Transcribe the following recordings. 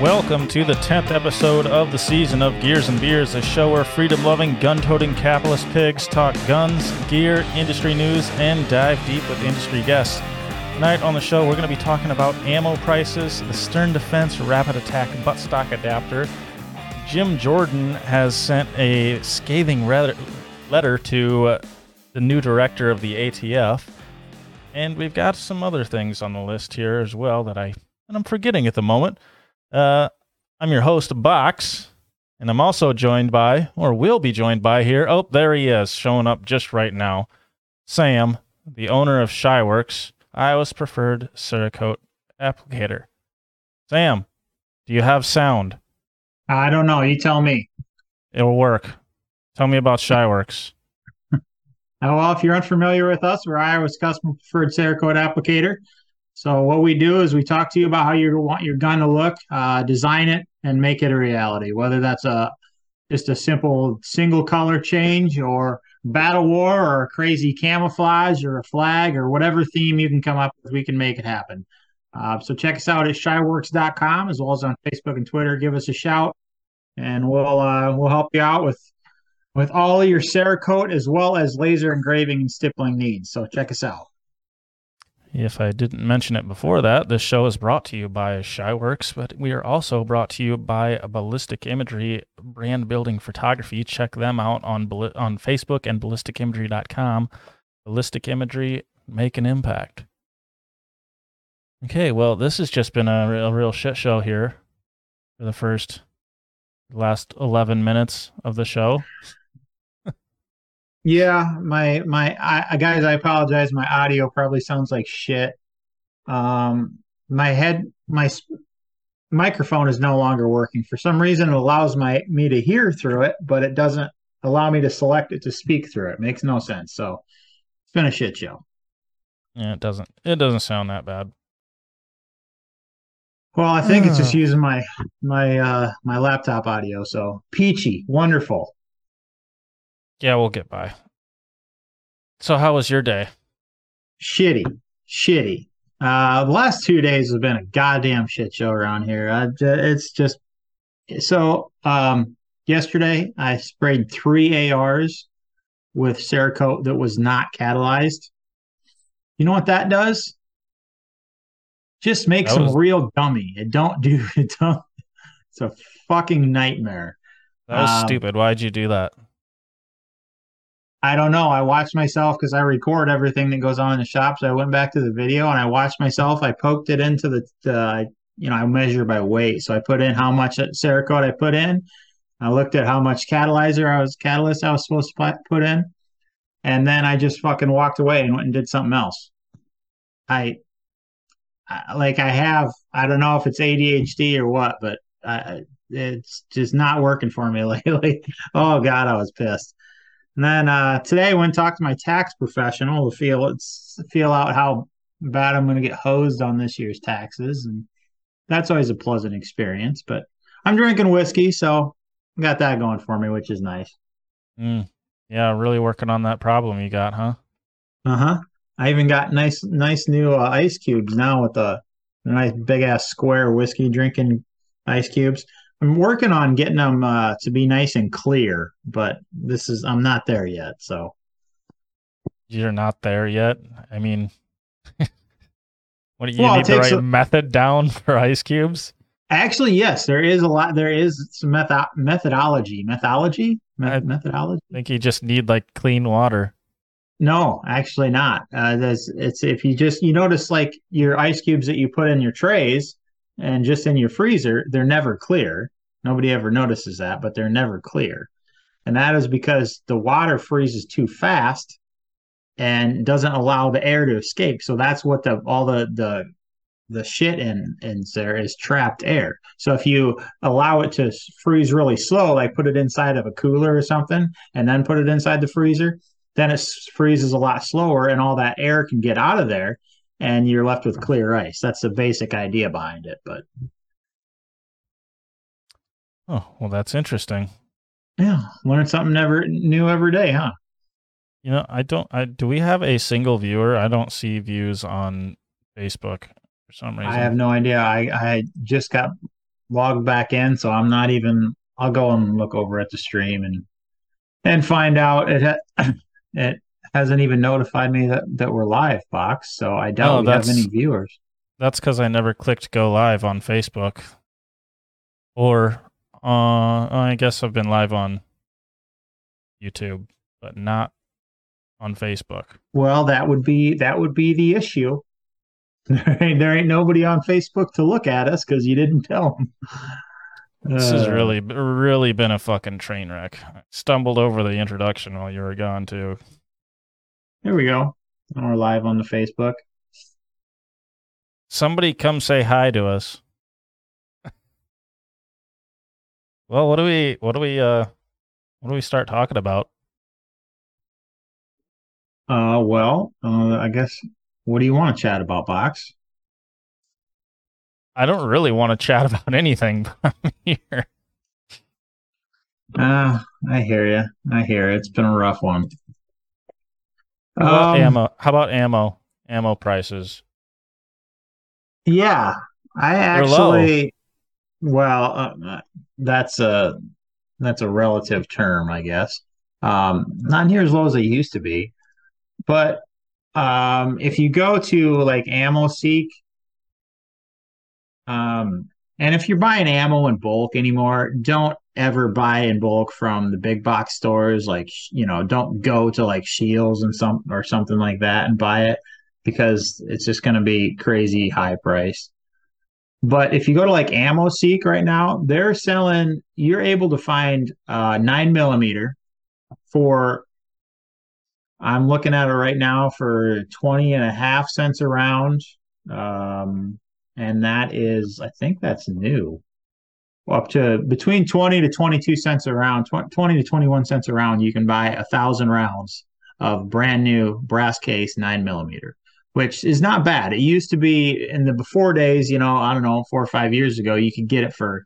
Welcome to the 10th episode of the season of Gears and Beers, a show where freedom loving, gun toting capitalist pigs talk guns, gear, industry news, and dive deep with industry guests. Tonight on the show, we're going to be talking about ammo prices, the Stern Defense Rapid Attack buttstock adapter. Jim Jordan has sent a scathing letter to uh, the new director of the ATF. And we've got some other things on the list here as well that I and I'm forgetting at the moment. Uh, I'm your host, Box, and I'm also joined by, or will be joined by here. Oh, there he is, showing up just right now. Sam, the owner of Shyworks, Iowa's preferred Cerakote applicator. Sam, do you have sound? I don't know. You tell me. It'll work. Tell me about Shyworks. Well, if you're unfamiliar with us, we're Iowa's customer preferred Cerakote applicator. So what we do is we talk to you about how you want your gun to look, uh, design it, and make it a reality. Whether that's a just a simple single color change, or battle worn, or crazy camouflage, or a flag, or whatever theme you can come up with, we can make it happen. Uh, so check us out at shyworks.com as well as on Facebook and Twitter. Give us a shout, and we'll uh, we'll help you out with with all your Cerakote as well as laser engraving and stippling needs. So check us out. If I didn't mention it before that, this show is brought to you by Shyworks, but we are also brought to you by Ballistic Imagery Brand Building Photography. Check them out on on Facebook and ballisticimagery.com. Ballistic Imagery, make an impact. Okay, well, this has just been a real, real shit show here for the first last 11 minutes of the show. Yeah, my my I, guys, I apologize. My audio probably sounds like shit. Um, my head, my microphone is no longer working. For some reason, it allows my me to hear through it, but it doesn't allow me to select it to speak through it. Makes no sense. So it's been a shit show. Yeah, it doesn't. It doesn't sound that bad. Well, I think it's just using my my uh my laptop audio. So peachy, wonderful. Yeah, we'll get by. So, how was your day? Shitty, shitty. Uh, the last two days have been a goddamn shit show around here. Uh, it's just so. Um, yesterday I sprayed three ARs with Cerakote that was not catalyzed. You know what that does? Just makes was... them real dummy. It don't do it. Don't. It's a fucking nightmare. That was um, stupid. Why'd you do that? I don't know. I watched myself because I record everything that goes on in the shop. So I went back to the video and I watched myself. I poked it into the, the you know, I measure by weight. So I put in how much uh, Cerakote I put in. I looked at how much catalyzer I was catalyst I was supposed to put in, and then I just fucking walked away and went and did something else. I, I like I have I don't know if it's ADHD or what, but I, it's just not working for me lately. oh God, I was pissed. And then uh, today I went and talked to my tax professional to feel it's feel out how bad I'm going to get hosed on this year's taxes, and that's always a pleasant experience. But I'm drinking whiskey, so I got that going for me, which is nice. Mm. Yeah, really working on that problem you got, huh? Uh huh. I even got nice, nice new uh, ice cubes now with a nice big ass square whiskey drinking ice cubes. I'm working on getting them uh, to be nice and clear, but this is I'm not there yet. So you're not there yet. I mean, what do you well, need the right a, method down for ice cubes? Actually, yes, there is a lot. There is some method methodology, methodology, Me- methodology. I think you just need like clean water. No, actually not. Uh, it's if you just you notice like your ice cubes that you put in your trays and just in your freezer, they're never clear. Nobody ever notices that, but they're never clear. And that is because the water freezes too fast and doesn't allow the air to escape. So that's what the all the the the shit in in there is trapped air. So if you allow it to freeze really slow, like put it inside of a cooler or something, and then put it inside the freezer, then it freezes a lot slower, and all that air can get out of there, and you're left with clear ice. That's the basic idea behind it. But oh, well, that's interesting. Yeah, learn something never new every day, huh? You know, I don't. I do we have a single viewer? I don't see views on Facebook for some reason. I have no idea. I I just got logged back in, so I'm not even. I'll go and look over at the stream and and find out it it hasn't even notified me that that we're live, box. So I doubt Oh, we have any viewers. That's because I never clicked go live on Facebook. Or, uh, I guess I've been live on YouTube, but not on Facebook. Well, that would be that would be the issue. There ain't, there ain't nobody on Facebook to look at us because you didn't tell them. This Uh, has really, really been a fucking train wreck. I stumbled over the introduction while you were gone, too. Here we go. And we're live on the Facebook. Somebody come say hi to us. well, what do we, what do we, uh, what do we start talking about? Uh, well, uh, I guess. What do you want to chat about, Box? I don't really want to chat about anything but I'm here. Ah, I hear you. I hear it. It's been a rough one. How about Um, ammo? How about ammo? Ammo prices. Yeah, I actually. Well, uh, that's a that's a relative term, I guess. Um, not near as low as they used to be, but um, if you go to like AmmoSeek, um, and if you're buying ammo in bulk anymore, don't ever buy in bulk from the big box stores. Like you know, don't go to like Scheels and some or something like that and buy it because it's just going to be crazy high price. But if you go to like AmmoSeek right now, they're selling. You're able to find uh, nine millimeter for. I'm looking at it right now for 20 and a half cents a round. Um, and that is, I think that's new. Up to between 20 to 22 cents a round, 20 to 21 cents a round, you can buy a thousand rounds of brand new brass case nine millimeter which is not bad. It used to be in the before days, you know, I don't know, four or five years ago, you could get it for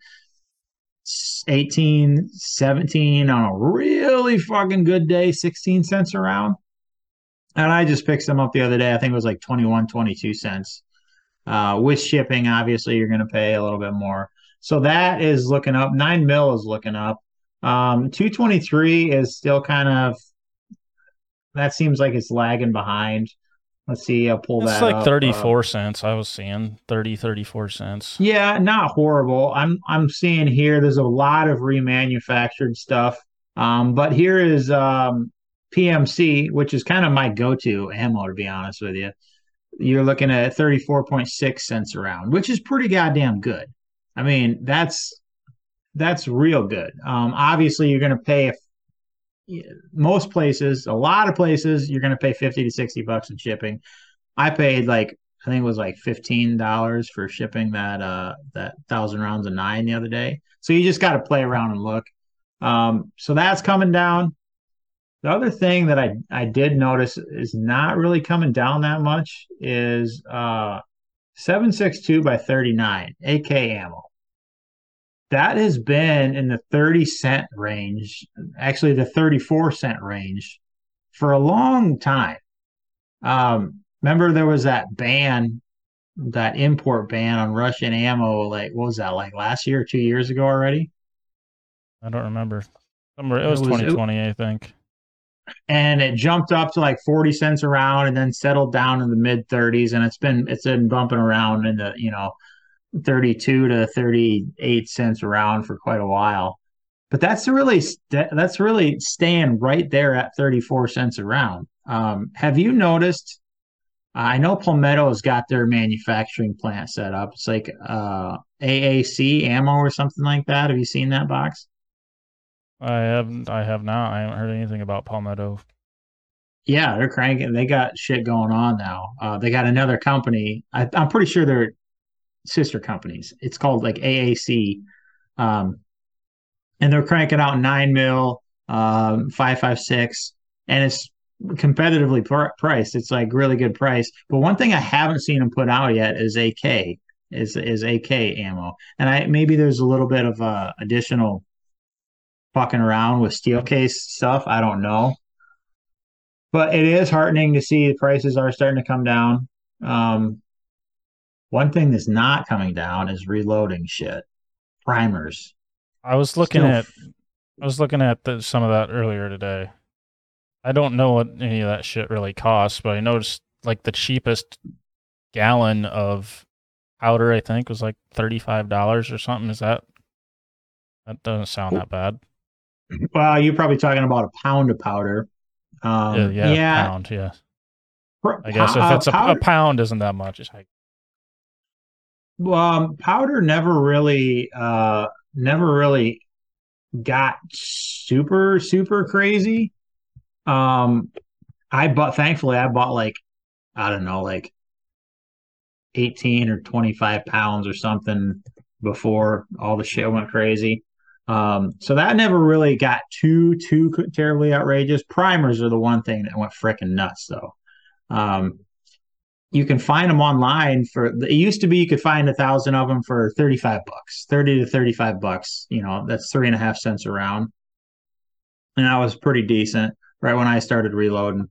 18, 17 on a really fucking good day, 16 cents around. And I just picked some up the other day. I think it was like 21, 22 cents. Uh, with shipping, obviously, you're going to pay a little bit more. So that is looking up. Nine mil is looking up. Um, 223 is still kind of, that seems like it's lagging behind. Let's see. I'll pull It's that It's like up. 34 cents. I was seeing 30, 34 cents. Uh, yeah, not horrible. I'm I'm seeing here. There's a lot of remanufactured stuff. Um, but here is um, PMC, which is kind of my go-to ammo, to be honest with you. You're looking at 34.6 cents a round, which is pretty goddamn good. I mean, that's that's real good. Um, obviously, you're going to pay most places, a lot of places, you're going to pay 50 to 60 bucks in shipping. I paid like I think it was like fifteen dollars for shipping that uh that thousand rounds of nine the other day. So you just got to play around and look. Um, so that's coming down. The other thing that I I did notice is not really coming down that much is uh 762 by 39 AK ammo. That has been in the 30 cent range, actually the 34 cent range for a long time. Um, remember there was that ban, that import ban on Russian ammo, like what was that, like last year or two years ago already? I don't remember. Somewhere, it was, It was- it- 2020, I think. And it jumped up to like 40 cents a round and then settled down in the mid 30s and it's been it's been bumping around in the you know 32 to 38 cents a round for quite a while. But that's really that's really staying right there at 34 cents a round. Um, have you noticed i know palmetto has got their manufacturing plant set up. It's like uh, aac ammo or something like that. Have you seen that box I haven't. I have not. I haven't heard anything about Palmetto. Yeah, they're cranking. They got shit going on now. Uh, they got another company. I, I'm pretty sure they're sister companies. It's called like AAC, um, and they're cranking out nine mil, um, five five six, and it's competitively pr- priced. It's like really good price. But one thing I haven't seen them put out yet is AK is is AK ammo, and I maybe there's a little bit of uh, additional fucking around with steel case stuff. I don't know but it is heartening to see the prices are starting to come down. Um, one thing that's not coming down is reloading shit. primers. I was looking Still at I was looking at the, some of that earlier today. I don't know what any of that shit really costs, but I noticed like the cheapest gallon of powder I think was like thirty five dollars or something. Is that that doesn't sound that bad? Well, you're probably talking about a pound of powder. Um, yeah, yeah, yeah. pound. Yeah, I guess if uh, it's a, a pound, isn't that much? It's like, um, powder never really, uh, never really got super, super crazy. Um, I bought, thankfully, I bought like, I don't know, like 18 or 25 pounds or something before all the shit went crazy. Um, so that never really got too, too terribly outrageous. Primers are the one thing that went freaking nuts, though. Um, you can find them online for it used to be you could find a thousand of them for 35 bucks 30 to 35 bucks you know that's three and a half cents around and that was pretty decent right when i started reloading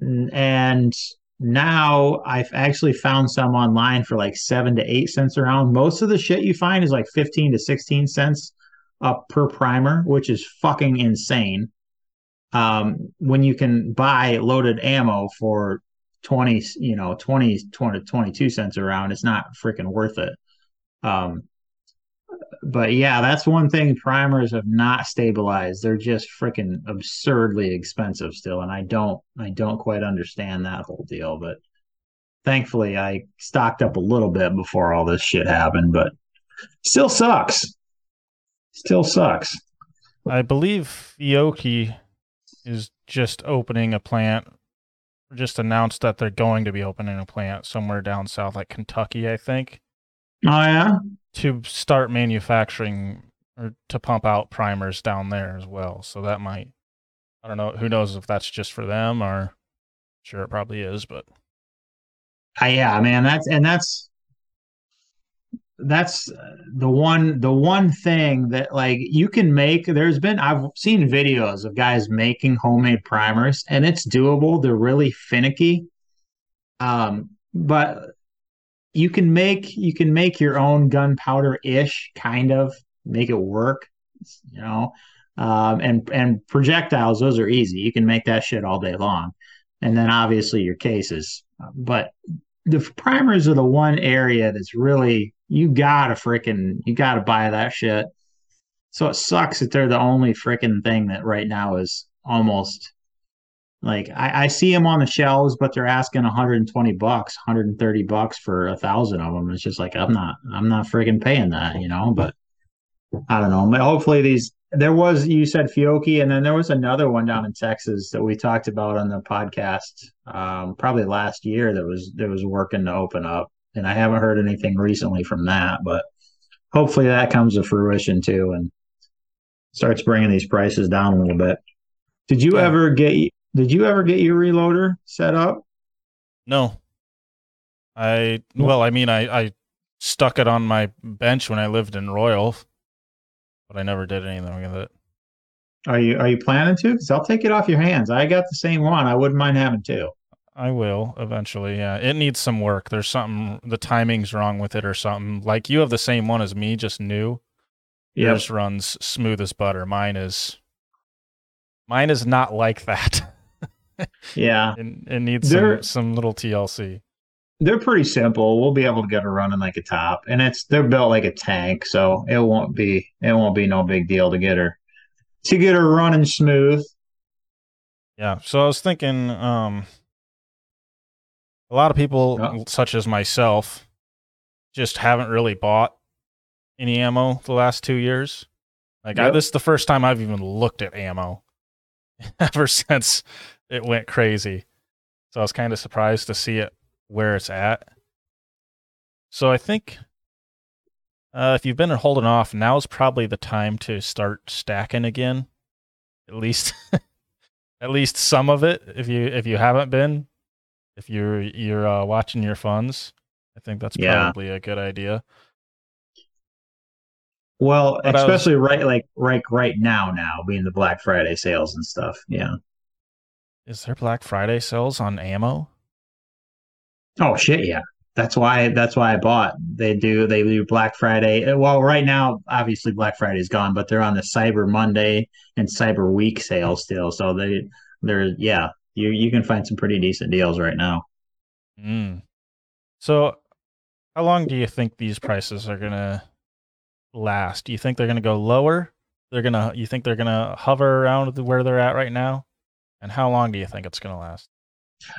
and now i've actually found some online for like seven to eight cents around most of the shit you find is like 15 to 16 cents up per primer which is fucking insane. Um, when you can buy loaded ammo for 20 you know 20 20 22 cents around it's not freaking worth it. Um but yeah that's one thing primers have not stabilized. They're just freaking absurdly expensive still and i don't i don't quite understand that whole deal but thankfully i stocked up a little bit before all this shit happened but still sucks still sucks I believe Fiocchi is just opening a plant. Just announced that they're going to be opening a plant somewhere down south, like Kentucky, I think. oh yeah to start manufacturing or to pump out primers down there as well. So that might, I don't know, who knows if that's just for them or sure it probably is, but Uh, yeah, man, that's and that's that's the one the one thing that like you can make there's been I've seen videos of guys making homemade primers and it's doable. They're really finicky. Um but you can make you can make your own gunpowder ish kind of make it work, you know. Um and and projectiles those are easy. You can make that shit all day long. And then obviously your cases. But the primers are the one area that's really you gotta freaking you gotta buy that shit. So it sucks that they're the only freaking thing that right now is almost like I, I see them on the shelves, but they're asking 120 bucks, 130 bucks for a thousand of them. It's just like I'm not I'm not freaking paying that, you know. But I don't know. But hopefully these there was you said Fiocchi, and then there was another one down in Texas that we talked about on the podcast um, probably last year that was that was working to open up, and I haven't heard anything recently from that, but hopefully that comes to fruition too and starts bringing these prices down a little bit. Did you Yeah. ever get did you ever get your reloader set up? no. I, well, I mean, I, I stuck it on my bench when I lived in Royal, but I never did anything with it. Are you are you planning to? Because I'll take it off your hands. I got the same one. I wouldn't mind having two. I will eventually. Yeah, it needs some work. There's something the timing's wrong with it or something. Like you have the same one as me, just new. Yep. Yours runs smooth as butter. Mine is mine is not like that. Yeah. it, it needs some some little TLC. They're pretty simple. We'll be able to get her running like a top. And it's they're built like a tank, so it won't be it won't be no big deal to get her to get her running smooth. Yeah. So I was thinking, um, a lot of people, Yeah. such as myself, just haven't really bought any ammo the last two years. Like, I, this is the first time I've even looked at ammo ever since it went crazy. So I was kind of surprised to see it where it's at. So I think uh, if you've been holding off, now's probably the time to start stacking again. At least, at least some of it. If you if you haven't been, if you're you're uh, watching your funds, I think that's Yeah. probably a good idea. Well, But I was- especially right like right right now now being the Black Friday sales and stuff. Yeah. Is there Black Friday sales on ammo? Oh shit, yeah. that's why that's why I bought. They do they do Black Friday. Well, right now, obviously Black Friday is gone, but they're on the Cyber Monday and Cyber Week sale still. So they they're yeah, you you can find some pretty decent deals right now. Mm. So, how long do you think these prices are gonna last? Do you think they're gonna go lower? They're gonna. You think they're gonna hover around where they're at right now? And how long do you think it's gonna last?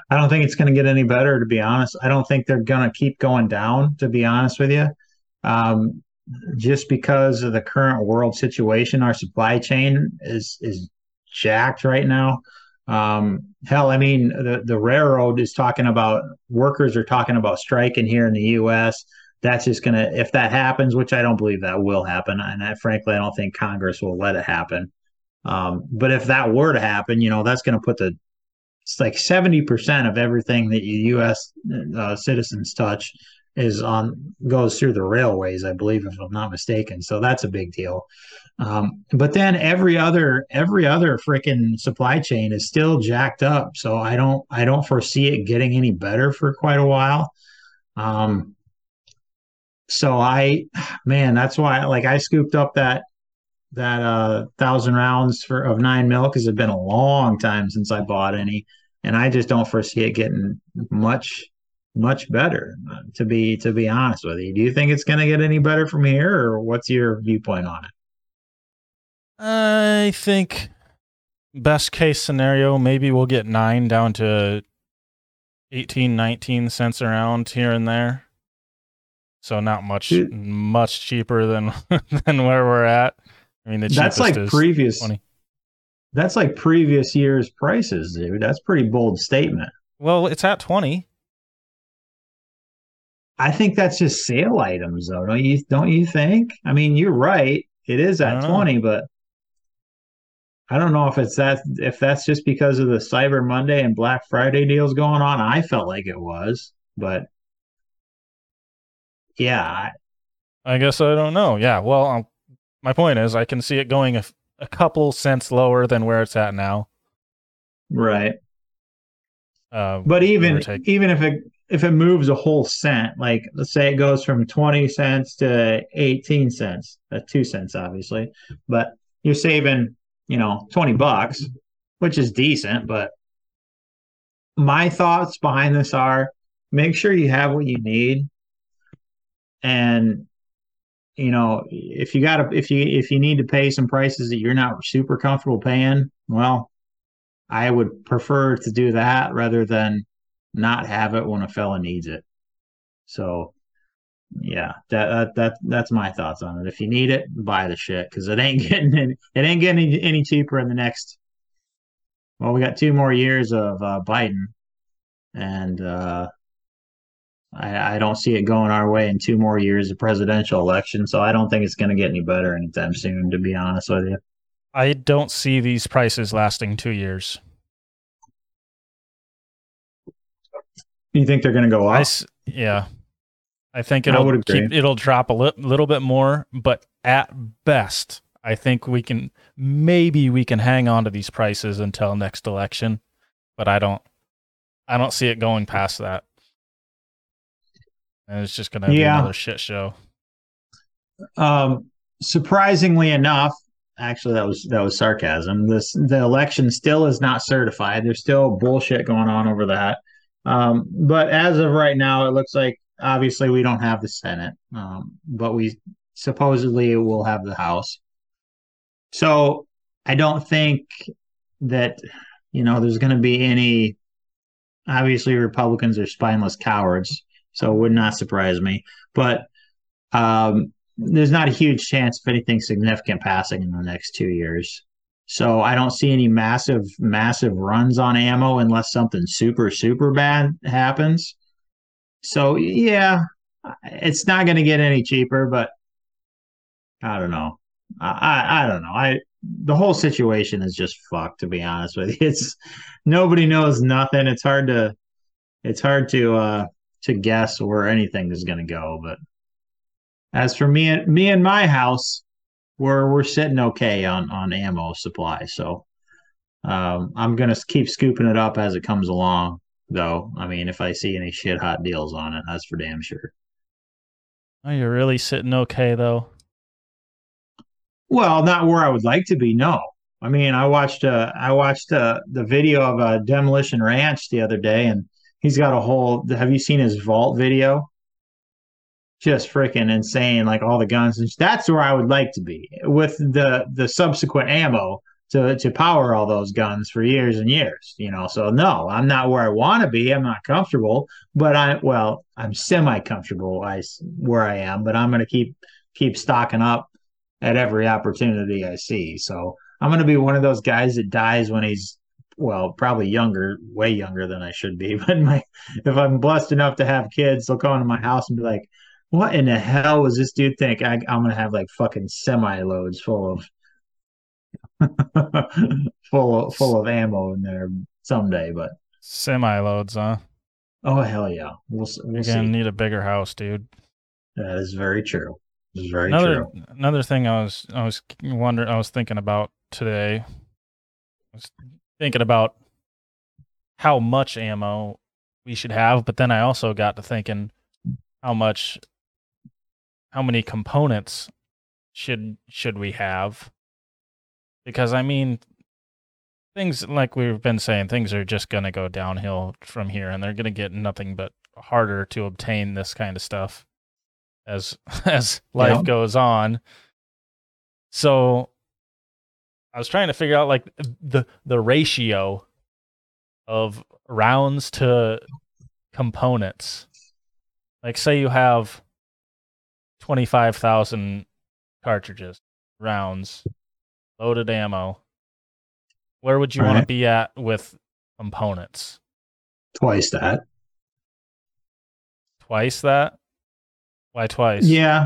I don't think it's going to get any better, to be honest. I don't think they're going to keep going down, to be honest with you. Um, just because of the current world situation, our supply chain is is jacked right now. Um, hell, I mean, the the railroad is talking about workers are talking about striking here in the U.S. That's just gonna if that happens, which I don't believe that will happen, and I, frankly, I don't think Congress will let it happen. Um, but if that were to happen, you know, that's going to put the it's like 70% of everything that U.S. Uh, citizens touch is on goes through the railways, I believe, if I'm not mistaken. So that's a big deal. Um, but then every other every other freaking supply chain is still jacked up. So I don't I don't foresee it getting any better for quite a while. Um, so I, man, that's why like I scooped up that that uh thousand rounds for of nine mil because it's been a long time since I bought any, and I just don't foresee it getting much much better. To be to be honest with you, do you think it's going to get any better from here, or what's your viewpoint on it? I think best case scenario, maybe we'll get nine down to 18, 19 cents around here and there. So not much, Dude, much cheaper than than where we're at. I mean, that's like previous. 20. That's like previous year's prices, dude. That's pretty bold statement. Well, it's at twenty. I think that's just sale items, though. Don't you? Don't you think? I mean, you're right. It is at twenty, know. but I don't know if it's that. If that's just because of the Cyber Monday and Black Friday deals going on. I felt like it was, but yeah. I, guess I don't know. Yeah. Well, um, my point is, I can see it going a, a couple cents lower than where it's at now. Right. Uh, but even even if it if it moves a whole cent, like let's say it goes from twenty cents to eighteen cents, that's two cents obviously, but you're saving you know twenty bucks, which is decent. But my thoughts behind this are: make sure you have what you need, and you know, if you got to, if you, if you need to pay some prices that you're not super comfortable paying, well, I would prefer to do that rather than not have it when a fella needs it. So, yeah, that, that, that that's my thoughts on it. If you need it, buy the shit because it ain't getting any, it ain't getting any, cheaper in the next. Well, we got two more years of uh, Biden, and uh, I, I, don't see it going our way in two more years of presidential election. So I don't think it's going to get any better anytime soon, to be honest with you. I don't see these prices lasting two years. You think they're going to go up? I, yeah, I think it'll I keep, it'll drop a li- little bit more, but at best, I think we can maybe we can hang on to these prices until next election, but I don't I don't see it going past that and it's just gonna yeah. be another shit show. Um, surprisingly enough, actually that was that was sarcasm. This the election still is not certified. There's still bullshit going on over that. Um, but as of right now, it looks like obviously we don't have the Senate, um, but we supposedly will have the House. So I don't think that you know there's going to be any. Obviously, Republicans are spineless cowards, so it would not surprise me. But um, there's not a huge chance of anything significant passing in the next two years. So I don't see any massive, massive runs on ammo unless something super, super bad happens. So yeah, it's not going to get any cheaper, but I don't know. I, I, I don't know. I the whole situation is just fucked to be honest with you. It's nobody knows nothing. It's hard to it's hard to uh to guess where anything is going to go. But as for me and me and my house, we're we're sitting okay on on ammo supply. So um, I'm going to keep scooping it up as it comes along. though. I mean, if I see any shit hot deals on it, that's for damn sure. Are you really sitting okay though? Well, not where I would like to be. No, I mean, I watched uh, I watched uh, the video of a Demolition Ranch the other day, and he's got a whole. Have you seen his vault video? Just freaking insane! Like all the guns, and that's where I would like to be with the the subsequent ammo to to power all those guns for years and years. You know, so no, I'm not where I want to be. I'm not comfortable, but I well, I'm semi comfortable. I where I am, but I'm going to keep keep stocking up at every opportunity I see. So I'm going to be one of those guys that dies when he's well, probably younger, way younger than I should be. But my if I'm blessed enough to have kids, they'll come into my house and be like, "What in the hell was this dude think? I, I'm going to have like fucking semi loads full of." full of, full of ammo in there someday, but semi loads, huh? Oh hell yeah! We'll, we'll You're gonna need a bigger house, dude. That is very true. Is very another, true. Another thing I was I was wondering I was thinking about today. Was thinking about how much ammo we should have, but then I also got to thinking how much how many components should should we have? Because I mean things like we've been saying, things are just gonna go downhill from here and they're gonna get nothing but harder to obtain this kind of stuff as as life yeah. goes on. So I was trying to figure out like the the ratio of rounds to components. Like say you have 25,000 cartridges, rounds, loaded ammo. Where would you want to be at with components? Twice that. Twice that? Why twice? Yeah.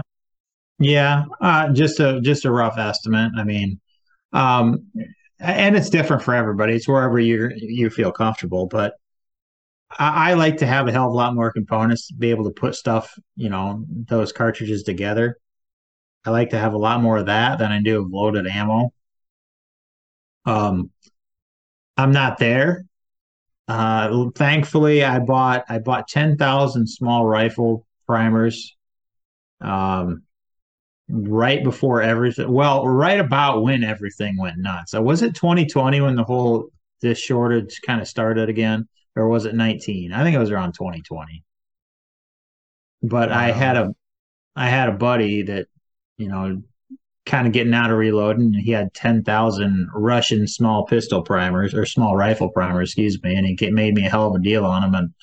Yeah. Uh, just a just a rough estimate. I mean, um, and it's different for everybody. It's wherever you you feel comfortable. But I, I, like to have a hell of a lot more components to be able to put stuff, you know, those cartridges together. I like to have a lot more of that than I do of loaded ammo. Um, I'm not there. Uh, thankfully, I bought I bought ten thousand small rifle primers. Um, right before everything well right about when everything went nuts. So was it 2020 when the whole this shortage kind of started again or was it 19 i think it was around 2020 but wow. i had a i had a buddy that you know kind of getting out of reloading he had 10,000 russian small pistol primers or small rifle primers excuse me and he made me a hell of a deal on them and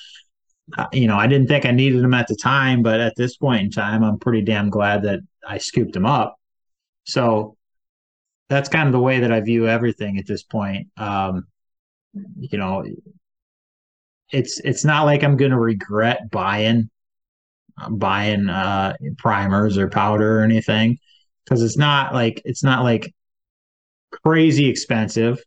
you know, I didn't think I needed them at the time, but at this point in time, I'm pretty damn glad that I scooped them up. So that's kind of the way that I view everything at this point. Um, you know, it's it's not like I'm going to regret buying buying uh, primers or powder or anything because it's not like it's not like crazy expensive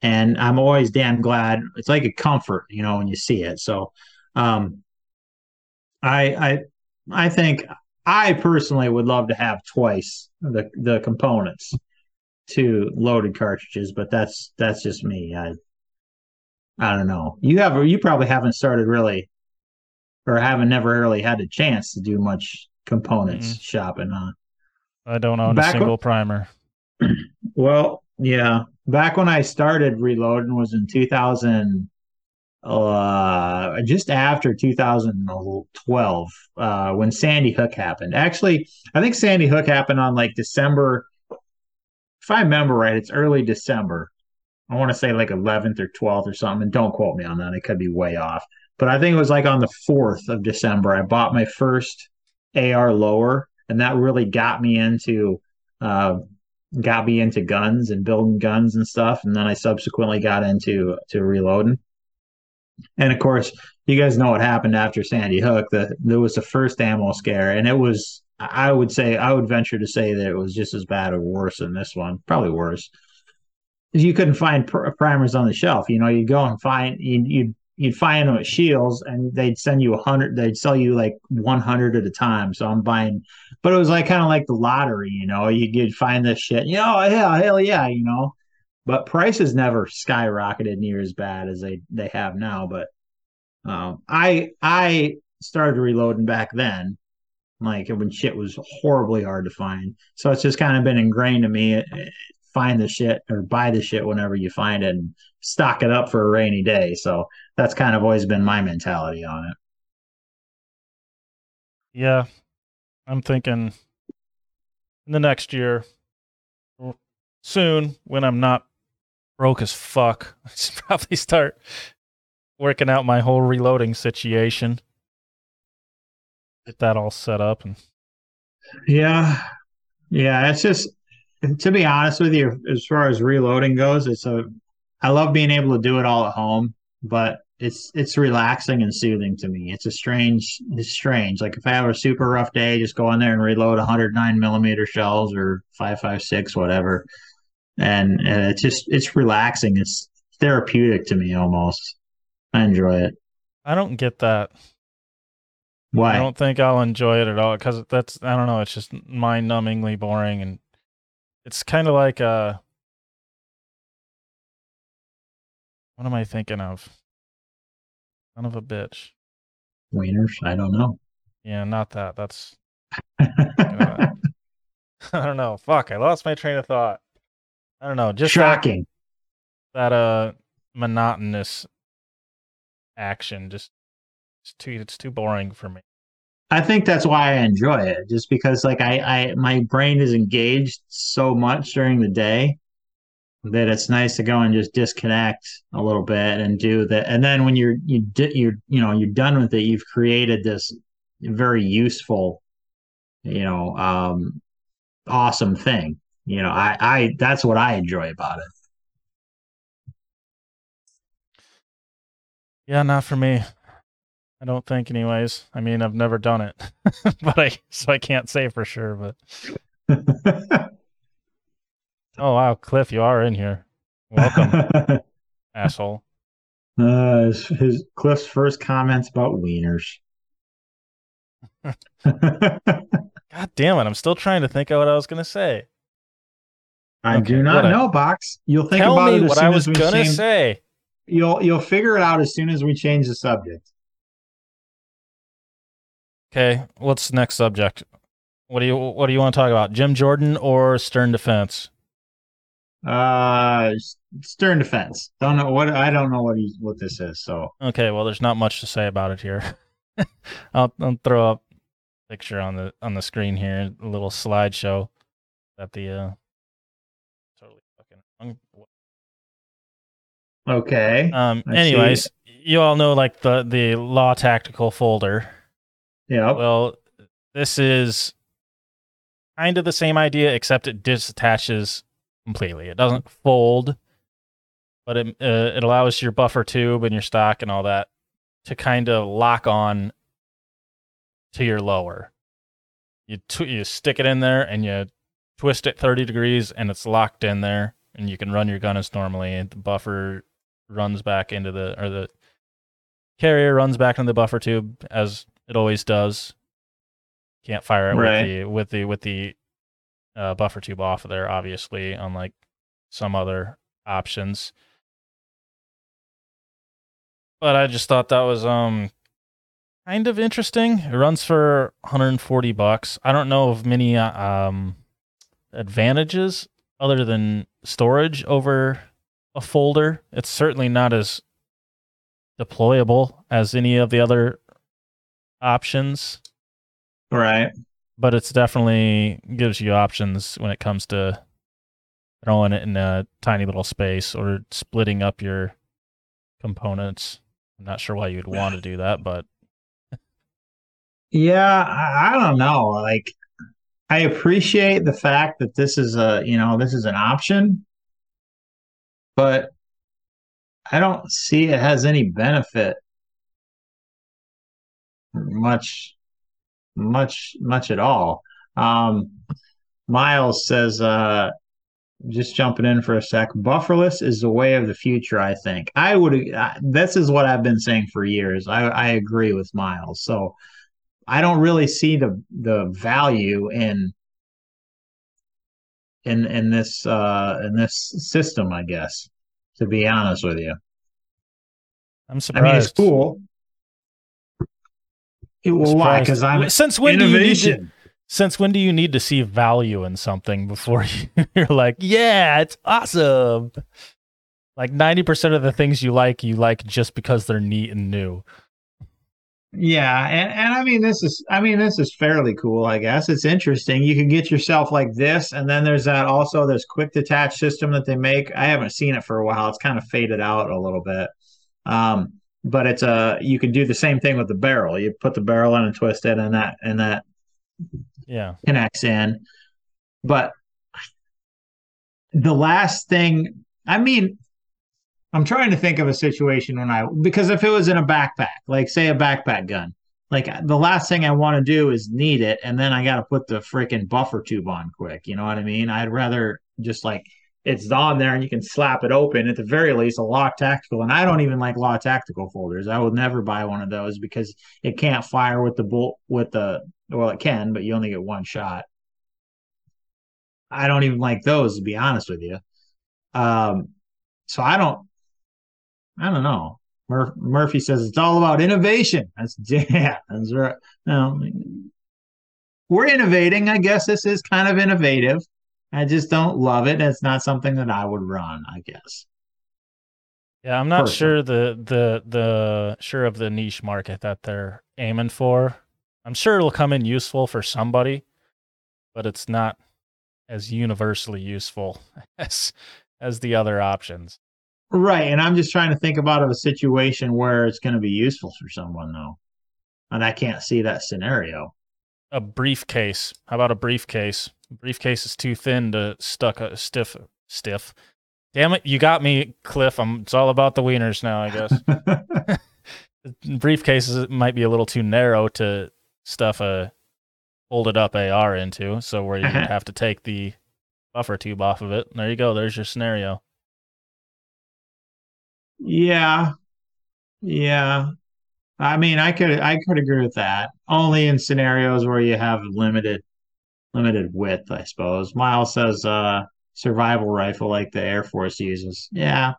and i'm always damn glad it's like a comfort you know when you see it so um, I I I think I personally would love to have twice the the components to loaded cartridges, but that's that's just me. I I don't know. You have you probably haven't started really or haven't never really had a chance to do much components mm-hmm. shopping on. I don't own Back a single when, primer. Well, yeah. Back when I started reloading was in 2000 uh, just after 2012 uh, when Sandy Hook happened. Actually, I think Sandy Hook happened on like December. If I remember right, it's early December. I want to say like 11th or 12th or something. And don't quote me on that. I could be way off. But I think it was like on the 4th of December. I bought my first AR lower, and that really got me into uh, got me into guns and building guns and stuff. And then I subsequently got into to reloading. And of course, you guys know what happened after Sandy Hook. That there was the first ammo scare, and it was I would say I would venture to say that it was just as bad or worse than this one, probably worse. You couldn't find pr- primers on the shelf. You know, you'd go and find you'd, you'd you'd find them at Scheels, and they'd send you a hundred. They'd sell you like one hundred at a time. So I'm buying, but it was like kind of like the lottery. You know, you'd, you'd find this shit. You know, yeah, hell yeah, you know but prices never skyrocketed near as bad as they they have now. But Um, I I started reloading back then, like when shit was horribly hard to find. So it's just kind of been ingrained to me. eh, Find the shit or buy the shit whenever you find it and stock it up for a rainy day. So that's kind of always been my mentality on it. Yeah, I'm thinking in the next year, soon when I'm not broke as fuck, I should probably start working out my whole reloading situation. Get that all set up and Yeah. Yeah. It's just, to be honest with you, as far as reloading goes, it's a, I love being able to do it all at home, but it's, it's relaxing and soothing to me. It's a strange, it's strange. Like if I have a super rough day, just go in there and reload 109 millimeter shells or 556, whatever. And uh, it's just, it's relaxing. It's therapeutic to me almost. I enjoy it. I don't get that. Why? I don't think I'll enjoy it at all because that's I don't know. It's just mind-numbingly boring, and it's kind of like uh, what am I thinking of? Son of a bitch. Wieners? I don't know. Yeah, not that. That's I don't know. Fuck, I lost my train of thought. I don't know. Just that, Shocking. that uh monotonous action. Just it's too it's too boring for me. I think that's why I enjoy it, just because like I, I my brain is engaged so much during the day that it's nice to go and just disconnect a little bit and do that. And then when you're you di- you're you know you're done with it, you've created this very useful, you know, um, awesome thing. You know, I I that's what I enjoy about it. Yeah, not for me. I don't think, anyways. I mean, I've never done it, but I so I can't say for sure. But oh wow, Cliff, you are in here. Welcome, asshole. Uh, his, his Cliff's first comments about wieners. God damn it! I'm still trying to think of what I was gonna say. I Okay, do not know, Box. You'll think Tell about it as what soon I as was we gonna change. say. You'll you'll figure it out as soon as we change the subject. Okay, what's the next subject? What do you What do you want to talk about? Jim Jordan or Stern Defense? Uh, stern defense. Don't know what I don't know what he, what this is. So Okay, well, there's not much to say about it here. I'll, I'll throw up a picture on the on the screen here, a little slideshow that the uh totally fucking okay. um. I see. Anyways, you all know like the the law tactical folder. yeah. Well, this is kind of the same idea, except it disattaches completely. It doesn't fold, but it uh, it allows your buffer tube and your stock and all that to kind of lock on to your lower. You tw- you stick it in there and you twist it 30 degrees and it's locked in there and you can run your gun as normally the buffer runs back into the or the carrier runs back into the buffer tube as it always does. Can't fire it Right. with the with the with the uh, buffer tube off of there, obviously, unlike some other options. But I just thought that was um kind of interesting. It runs for 140 bucks. I don't know of many uh, um advantages other than storage over a folder. It's certainly not as deployable as any of the other options, Right. but it's definitely gives you options when it comes to throwing it in a tiny little space or splitting up your components. I'm not sure why you'd want to do that, but Yeah. I, I don't know. Like, I appreciate the fact that this is a you know this is an option, but I don't see it has any benefit much much much at all. Um, Miles says, uh, just jumping in for a sec, bufferless is the way of the future. I think I would. Uh, this is what I've been saying for years. I, I agree with Miles. So I don't really see the the value in in in this uh in this system. I guess to be honest with you. I'm surprised. I mean, it's surprised. cool. well, why? Because I'm since when innovation. do you need to, since when do you need to see value in something before you're like, yeah, it's awesome? Like ninety percent of the things you like, you like just because they're neat and new. Yeah, and, and I mean this is I mean this is fairly cool, I guess. It's interesting. You can get yourself like this, and then there's that also there's quick detach system that they make. I haven't seen it for a while. It's kind of faded out a little bit. Um, but it's a you can do the same thing with the barrel. You put the barrel in and twist it and that and that yeah connects in. But the last thing I mean I'm trying to think of a situation when I because if it was in a backpack, like say a backpack gun, like the last thing I want to do is need it, and then I got to put the freaking buffer tube on quick. You know what I mean? I'd rather just like it's on there and you can slap it open. At the very least, a Law Tactical, and I don't even like law Tactical folders. I would never buy one of those because it can't fire with the bolt with the well, it can, but you only get one shot. I don't even like those to be honest with you. Um, so I don't I don't know. Mur- Murphy says it's all about innovation. That's yeah, that's right. We're innovating. I guess this is kind of innovative. I just don't love it. It's not something that I would run. I guess. Yeah, I'm not sure the the the sure of the niche market that they're aiming for. I'm sure it'll come in useful for somebody, but it's not as universally useful as as the other options. Right. And I'm just trying to think about a situation where it's going to be useful for someone, though. And I can't see that scenario. A briefcase. How about a briefcase? A briefcase is too thin to stuck a stiff stiff. Damn it, you got me, Cliff. I'm it's all about the wieners now, I guess. Briefcases might be a little too narrow to stuff a folded up AR into, so where you have to take the buffer tube off of it. There you go. There's your scenario. Yeah. Yeah. I mean, I could I could agree with that. Only in scenarios where you have limited limited width, I suppose. Miles says uh survival rifle like the Air Force uses. Yeah.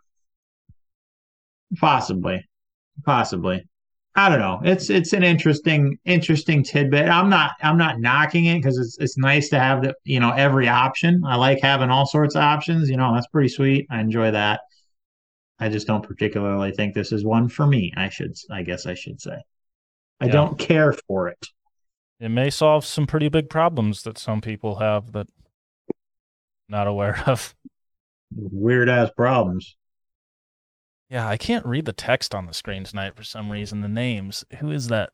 Possibly. Possibly. I don't know. It's it's an interesting interesting tidbit. I'm not I'm not knocking it because it's it's nice to have the you know every option. I like having all sorts of options. You know that's pretty sweet. I enjoy that. I just don't particularly think this is one for me. I should, I guess, I should say. I yeah. don't care for it. It may solve some pretty big problems that some people have that not aware of. Weird ass problems. Yeah, I can't read the text on the screen tonight for some reason. The names. Who is that?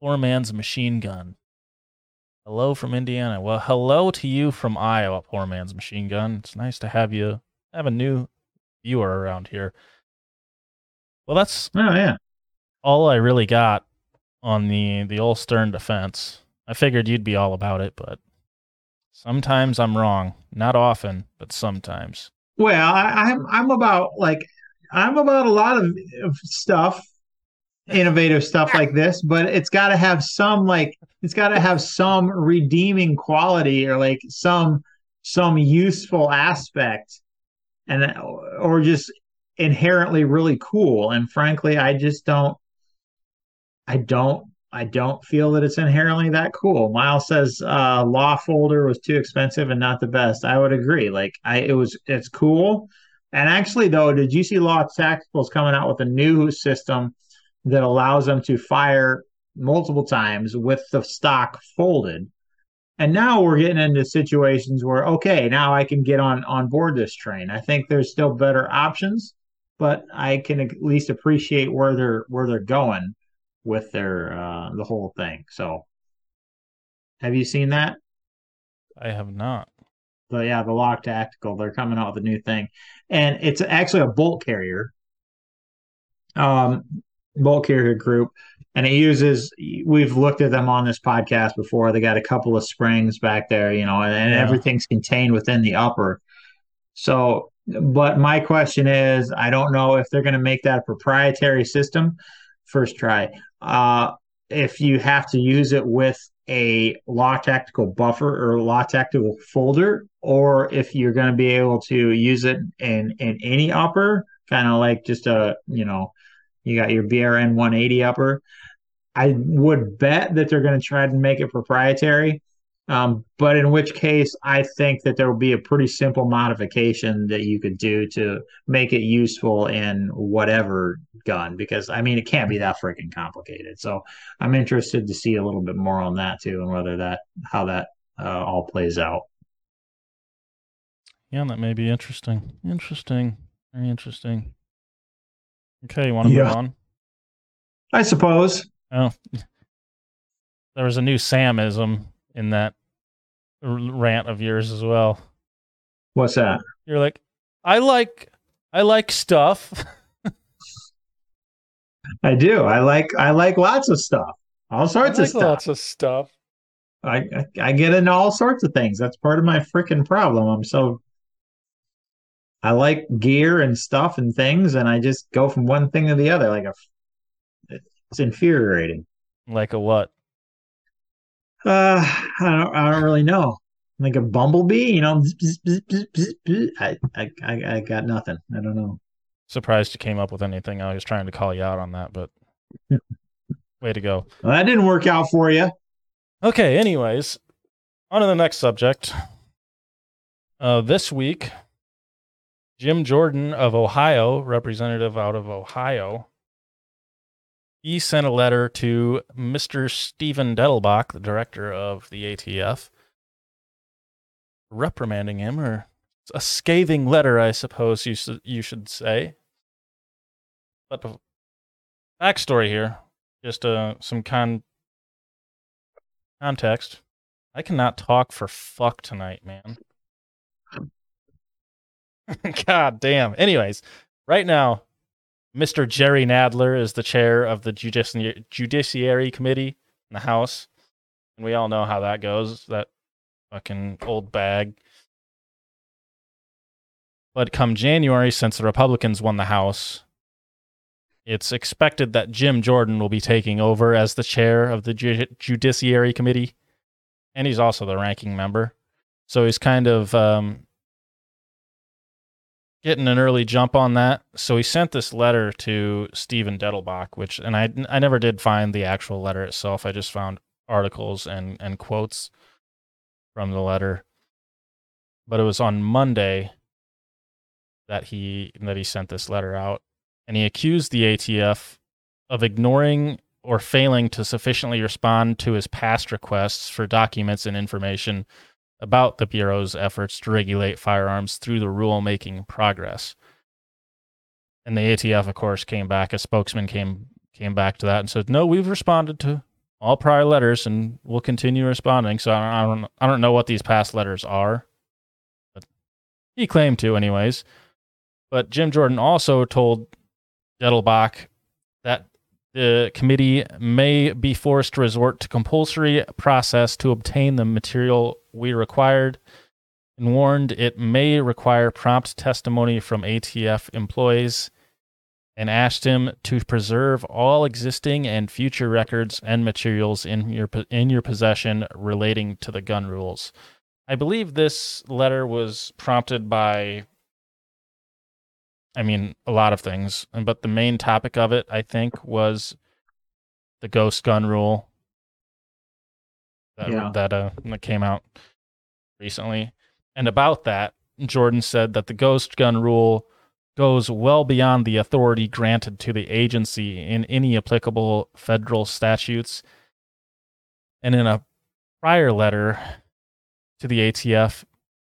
Poor man's machine gun. Hello from Indiana. Well, hello to you from Iowa, poor man's machine gun. It's nice to have you I have a new viewer around here. Well, that's oh yeah, all I really got on the the old Stern defense. I figured you'd be all about it, but sometimes I'm wrong. Not often, but sometimes. Well, I, I'm I'm about like I'm about a lot of, of stuff, innovative stuff like this, but it's got to have some like it's got to have some redeeming quality or like some some useful aspect and or just inherently really cool. And frankly, I just don't. I don't. I don't feel that it's inherently that cool. Miles says uh, Law Folder was too expensive and not the best. I would agree. Like I, it was. It's cool. And actually, though, did you see Law Tacticals coming out with a new system that allows them to fire multiple times with the stock folded? And now we're getting into situations where okay now i can get on on board this train. I think there's still better options but i can at least appreciate where they're where they're going with their uh the whole thing. So have you seen that? I have not. But yeah the Law Tactical they're coming out with a new thing. And it's actually a bolt carrier um bolt carrier group and it uses we've looked at them on this podcast before. They got a couple of springs back there you know and, and yeah. everything's contained within the upper. So but my question is i don't know if they're going to make that a proprietary system. First try. Uh, if you have to use it with a law Tactical buffer or law Tactical folder or if you're going to be able to use it in in any upper kind of like just a you know you got your brn 180 upper I would bet that they're going to try to make it proprietary. Um, but in which case, I think that there will be a pretty simple modification that you could do to make it useful in whatever gun. Because I mean, it can't be that freaking complicated. So I'm interested to see a little bit more on that too, and whether that how that uh, all plays out. Yeah, that may be interesting. Interesting. Very interesting. Okay, you want to yeah. move on? I suppose. Oh, there was a new Samism in that rant of yours as well. What's that? You're like, I like, I like stuff. I do. I like, I like lots of stuff. All sorts like of stuff. Lots of stuff. I, I, I get into all sorts of things. That's part of my freaking problem. I'm so I like gear and stuff and things, and I just go from one thing to the other. Like a, it's infuriating. Like a what? Uh, I don't, I don't really know. Like a bumblebee, you know. I, I, I got nothing. I don't know. Surprised you came up with anything. I was trying to call you out on that, but way to go. Well, that didn't work out for you. Okay. Anyways, on to the next subject. Uh, this week, Jim Jordan of Ohio, representative out of Ohio, he sent a letter to Mr. Steven Dettelbach, the director of the ATF, reprimanding him, or a scathing letter, I suppose you, you should say. But the backstory here, just uh, some con- context. I cannot talk for fuck tonight, man. God damn. Anyways, right now, Mr. Jerry Nadler is the chair of the Judici- Judiciary Committee in the House. And we all know how that goes. That fucking old bag. But come January, since the Republicans won the House, it's expected that Jim Jordan will be taking over as the chair of the Ju- Judiciary Committee. And he's also the ranking member. So he's kind of um, getting an early jump on that. So he sent this letter to Steven Dettelbach, which, and I, I never did find the actual letter itself. I just found articles and, and quotes from the letter. But it was on Monday that he that he sent this letter out, and he accused the ATF of ignoring or failing to sufficiently respond to his past requests for documents and information about the Bureau's efforts to regulate firearms through the rulemaking progress. And the ATF, of course, came back. A spokesman came came back to that and said, "No, we've responded to all prior letters, and we'll continue responding." So I don't, I don't, I don't know what these past letters are, but he claimed to, anyways. But Jim Jordan also told Dettelbach the committee may be forced to resort to compulsory process to obtain the material we required and warned it may require prompt testimony from ATF employees and asked him to preserve all existing and future records and materials in your in your possession relating to the gun rules. I believe this letter was prompted by I mean, a lot of things, but the main topic of it, I think, was the ghost gun rule that yeah. that uh that came out recently. And about that, Jordan said that the ghost gun rule goes well beyond the authority granted to the agency in any applicable federal statutes. And in a prior letter to the ATF,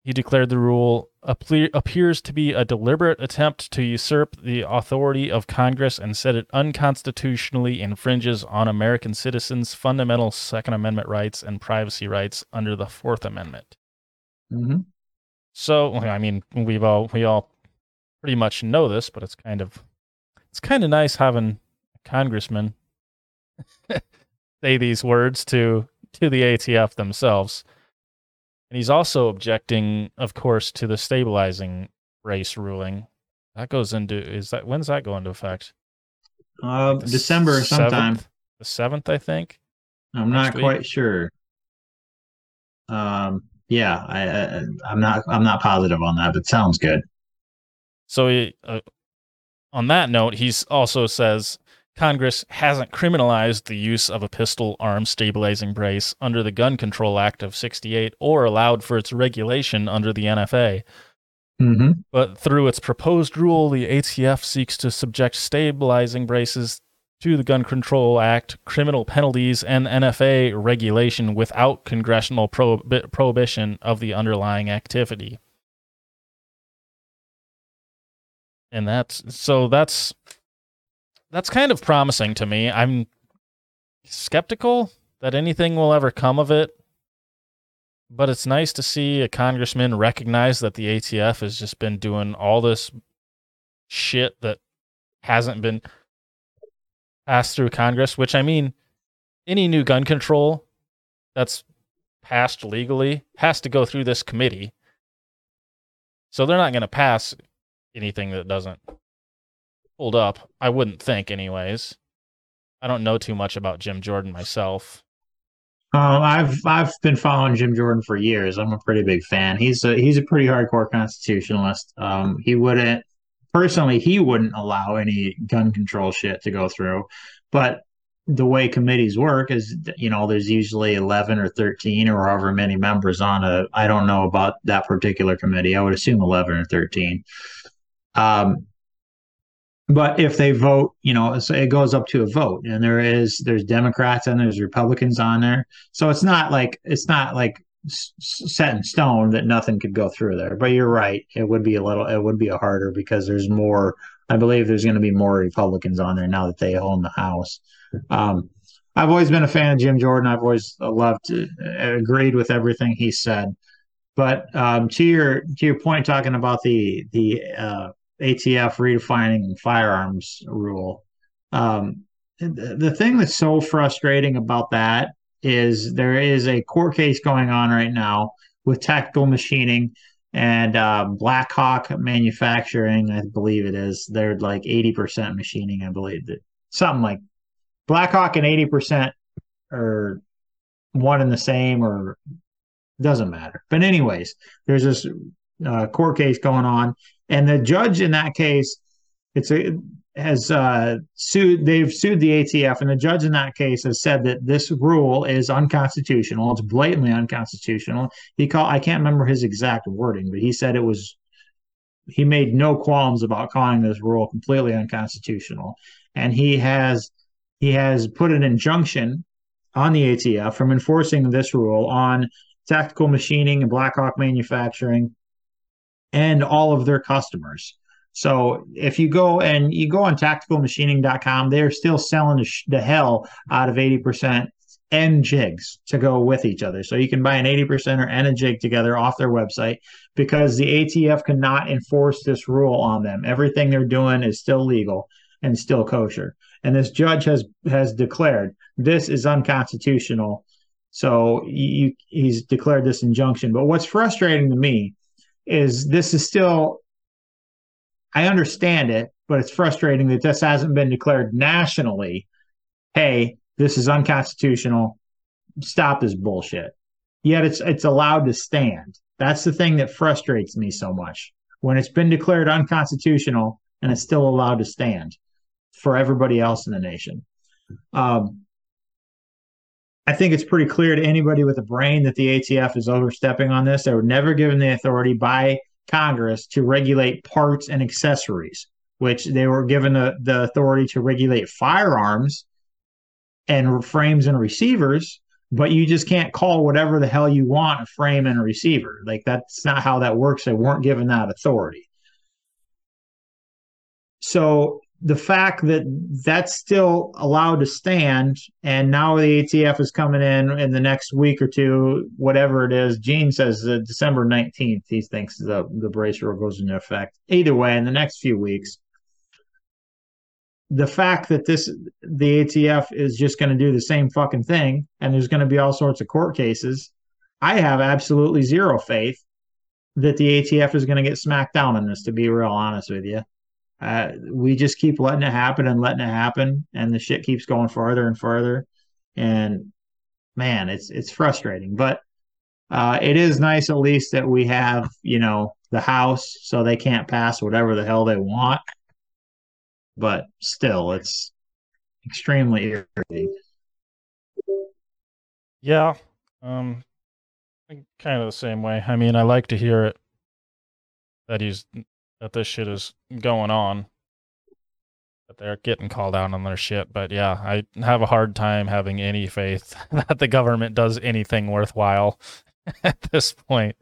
he declared the rule appears to be a deliberate attempt to usurp the authority of Congress and said it unconstitutionally infringes on American citizens' fundamental Second Amendment rights and privacy rights under the Fourth Amendment. Mm-hmm. So, I mean, we've all we all pretty much know this, but it's kind of it's kind of nice having a congressman say these words to to the ATF themselves. And he's also objecting, of course, to the stabilizing race ruling. That goes into is that when's that go into effect? Uh, December sometime. The seventh, I think. I'm not week. quite sure. Um, yeah, I, I I'm not I'm not positive on that, but sounds good. So he, uh, on that note, he also says Congress hasn't criminalized the use of a pistol arm stabilizing brace under the Gun Control Act of 68 or allowed for its regulation under the NFA. Mm-hmm. But through its proposed rule, the ATF seeks to subject stabilizing braces to the Gun Control Act, criminal penalties, and NFA regulation without congressional prohib- prohibition of the underlying activity. And that's so that's that's kind of promising to me. I'm skeptical that anything will ever come of it, but it's nice to see a congressman recognize that the ATF has just been doing all this shit that hasn't been passed through Congress, which I mean, any new gun control that's passed legally has to go through this committee. So they're not going to pass anything that doesn't hold up. I wouldn't think, anyways. I don't know too much about Jim Jordan myself. Um, I've I've been following Jim Jordan for years. I'm a pretty big fan. He's a he's a pretty hardcore constitutionalist. Um, he wouldn't personally he wouldn't allow any gun control shit to go through, but the way committees work is you know there's usually 11 or 13 or however many members on a i don't know about that particular committee i would assume 11 or 13 um, but if they vote, you know, it goes up to a vote, and there is there's Democrats and there's Republicans on there, so it's not like it's not like set in stone that nothing could go through there. But you're right, it would be a little, it would be a harder because there's more. I believe there's going to be more Republicans on there now that they own the House. Um, I've always been a fan of Jim Jordan. I've always loved, agreed with everything he said. But um, to your to your point, talking about the the uh, ATF redefining firearms rule. Um, the, the thing that's so frustrating about that is there is a court case going on right now with tactical machining and uh, Blackhawk manufacturing. I believe it is. They're like 80% machining, I believe. That something like Blackhawk and 80% are one and the same or doesn't matter. But anyways, there's this uh, court case going on, and the judge in that case, it's a has uh, sued. They've sued the ATF, and the judge in that case has said that this rule is unconstitutional. It's blatantly unconstitutional. He called. I can't remember his exact wording, but he said it was. He made no qualms about calling this rule completely unconstitutional, and he has he has put an injunction on the ATF from enforcing this rule on tactical machining and Blackhawk manufacturing and all of their customers. So if you go and you go on tacticalmachining.com, they're still selling the, hell out of 80% and jigs to go with each other. So you can buy an 80% or and a jig together off their website because the ATF cannot enforce this rule on them. Everything they're doing is still legal and still kosher. And this judge has has declared this is unconstitutional. So you, he's declared this injunction. But what's frustrating to me is this is still I understand it, but it's frustrating that this hasn't been declared nationally. Hey, this is unconstitutional. Stop this bullshit. Yet it's it's allowed to stand. That's the thing that frustrates me so much. When it's been declared unconstitutional and it's still allowed to stand for everybody else in the nation. Um, I think it's pretty clear to anybody with a brain that the ATF is overstepping on this. They were never given the authority by Congress to regulate parts and accessories, which they were given the, the authority to regulate firearms and frames and receivers, but you just can't call whatever the hell you want a frame and a receiver. Like that's not how that works. They weren't given that authority. So the fact that that's still allowed to stand and now the ATF is coming in in the next week or two, whatever it is. Gene says December 19th, he thinks the, the brace goes into effect. Either way, in the next few weeks, the fact that this the ATF is just going to do the same fucking thing and there's going to be all sorts of court cases, I have absolutely zero faith that the ATF is going to get smacked down on this, to be real honest with you uh, we just keep letting it happen and letting it happen, and the shit keeps going farther and farther. And man, it's it's frustrating, but uh, it is nice at least that we have you know the House, so they can't pass whatever the hell they want. But still, it's extremely irritating. Yeah, um, kind of the same way. I mean, I like to hear it that he's that this shit is going on, that they're getting called out on their shit. But yeah, I have a hard time having any faith that the government does anything worthwhile at this point.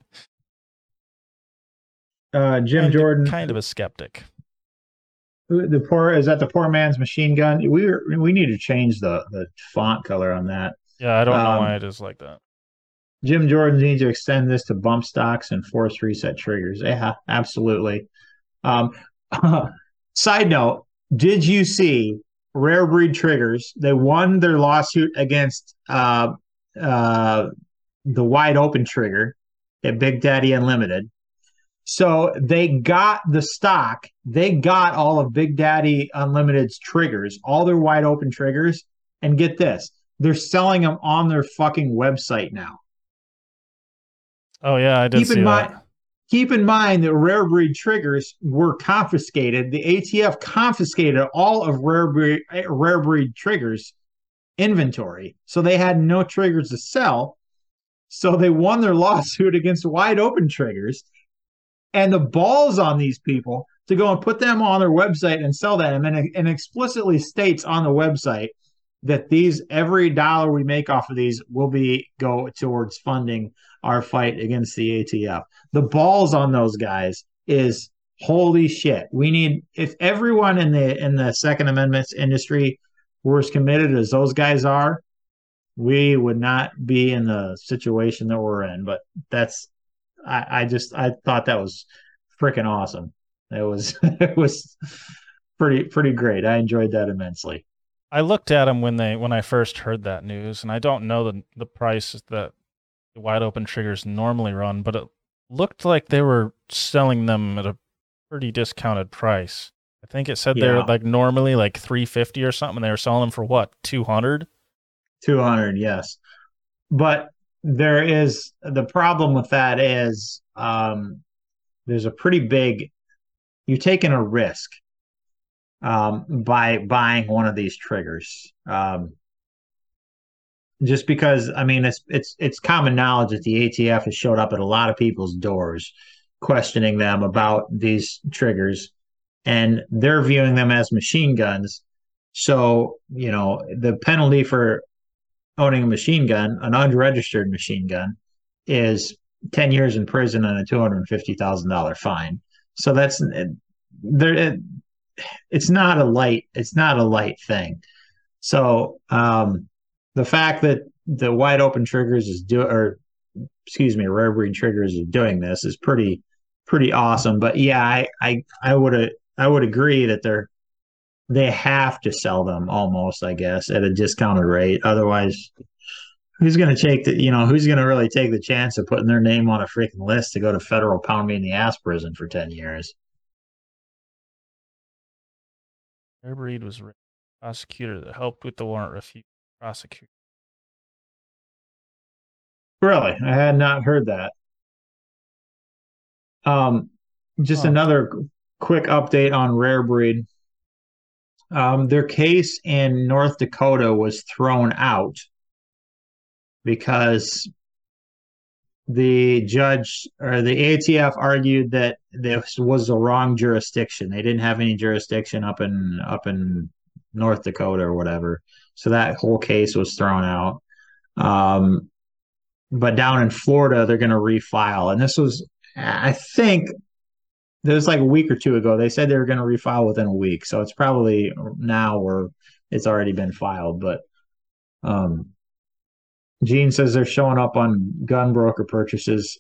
Uh, Jim I'm Jordan, kind of a skeptic. the poor is that the poor man's machine gun. We were, we need to change the the font color on that. Yeah, I don't know Um, why it is like that. Jim Jordan needs to extend this to bump stocks and force reset triggers. Yeah, absolutely. Um, side note: Did you see Rare Breed Triggers? They won their lawsuit against uh, uh, the Wide Open Trigger at Big Daddy Unlimited. So they got the stock. They got all of Big Daddy Unlimited's triggers, all their wide open triggers, and get this: they're selling them on their fucking website now. Oh yeah, I did keep see in that. Keep in mind that rare breed triggers were confiscated. The atf confiscated all of rare breed rare breed triggers inventory. So they had no triggers to sell. So they won their lawsuit against wide open triggers. And the balls on these people to go and put them on their website and sell them. And, and explicitly states on the website that these every dollar we make off of these will be go towards funding our fight against the ATF. The balls on those guys is holy shit. We need if everyone in the in the Second Amendment industry were as committed as those guys are, we would not be in the situation that we're in. But that's I, I just I thought that was freaking awesome. It was it was pretty pretty great. I enjoyed that immensely. I looked at them when they when I first heard that news, and I don't know the the price that the wide open triggers normally run, but it looked like they were selling them at a pretty discounted price. I think it said they're like normally like three fifty or something. They were selling them for what two hundred? 200 yes but there is the problem with that is um there's a pretty big you're taking a risk um by buying one of these triggers um just because i mean it's it's it's common knowledge that the atf has showed up at a lot of people's doors questioning them about these triggers and they're viewing them as machine guns so you know the penalty for owning a machine gun, an unregistered machine gun, is 10 years in prison and a $250,000 fine. So that's there. It's not a light. It's not a light thing. So um, the fact that the wide open triggers is do or excuse me, rare breed triggers is doing this is pretty pretty awesome. But yeah, I I I would I would agree that they're they have to sell them almost, I guess, at a discounted rate. Otherwise, who's going to take the, you know, who's going to really take the chance of putting their name on a freaking list to go to federal pound me in the ass prison for 10 years? Rare breed was a prosecutor that helped with the warrant refuse prosecute. Really? I had not heard that. Um, just Huh. another quick update on Rare Breed. Um, their case in North Dakota was thrown out because the judge or the ATF argued that this was the wrong jurisdiction. They didn't have any jurisdiction up in up in North Dakota or whatever. So that whole case was thrown out. Um, but down in Florida, they're going to refile. And this was, I think, it was like a week or two ago. They said they were going to refile within a week. So it's probably now or it's already been filed. But um, Gene says they're showing up on gun broker purchases.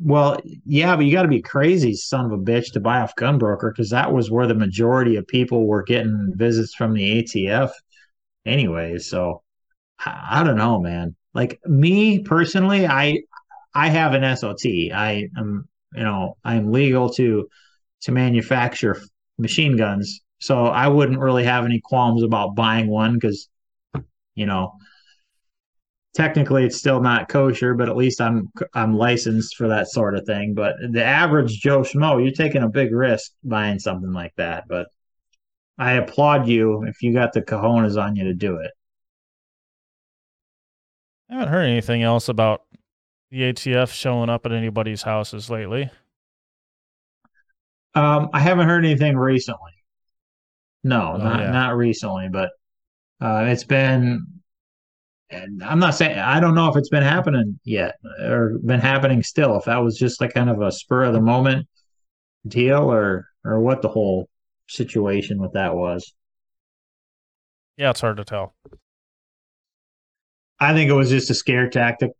Well, yeah, but you got to be crazy, son of a bitch, to buy off gun broker because that was where the majority of people were getting visits from the ATF, anyway. So I, I don't know, man. Like me personally, I I have an SOT. I am, you know, I'm legal to to manufacture machine guns, so I wouldn't really have any qualms about buying one because, you know, technically it's still not kosher, but at least I'm I'm licensed for that sort of thing. But the average Joe Schmo, you're taking a big risk buying something like that. But I applaud you if you got the cojones on you to do it. I haven't heard anything else about the ATF showing up at anybody's houses lately. Um, I haven't heard anything recently. No, Oh, not yeah. not recently, but uh, it's been. And I'm not saying I don't know if it's been happening yet or been happening still. If that was just like kind of a spur of the moment deal, or or what the whole situation with that was. Yeah, it's hard to tell. I think it was just a scare tactic.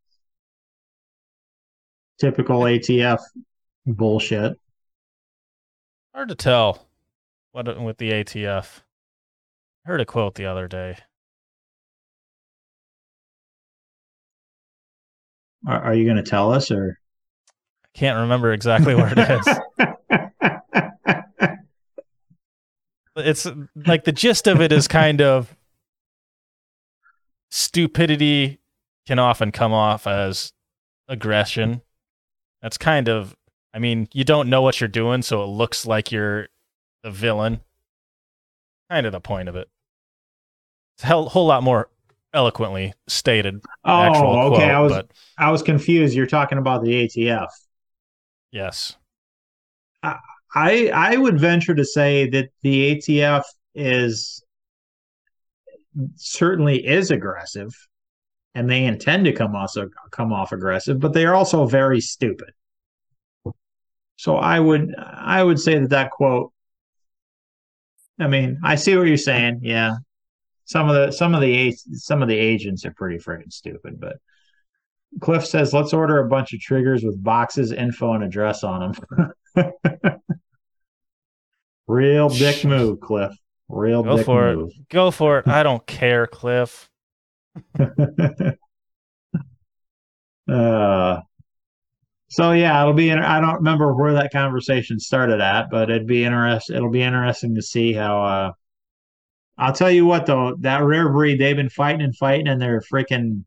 Typical ATF bullshit. Hard to tell what with the ATF. I heard a quote the other day. Are, are you going to tell us or? I can't remember exactly where it is. it's like the gist of it is kind of stupidity can often come off as aggression. That's kind of, I mean, you don't know what you're doing, so it looks like you're the villain. Kind of the point of it. It's a hell, whole lot more eloquently stated. Oh, actual oh, okay. quote, I was but I was confused. You're talking about the ATF. yes, I I would venture to say that the ATF is certainly is aggressive, and they intend to come also come off aggressive, but they are also very stupid. So I would I would say that that quote. I mean, I see what you're saying. Yeah, some of the some of the some of the agents are pretty freaking stupid, but. Cliff says, "Let's order a bunch of triggers with boxes, info, and address on them." Real dick move, Cliff. Real Go dick for it. move. go for it. I don't care, Cliff. uh, so yeah, it'll be. I don't remember where that conversation started at, but it'd be interest. It'll be interesting to see how. Uh, I'll tell you what though, that rare breed they've been fighting and fighting, and they're freaking.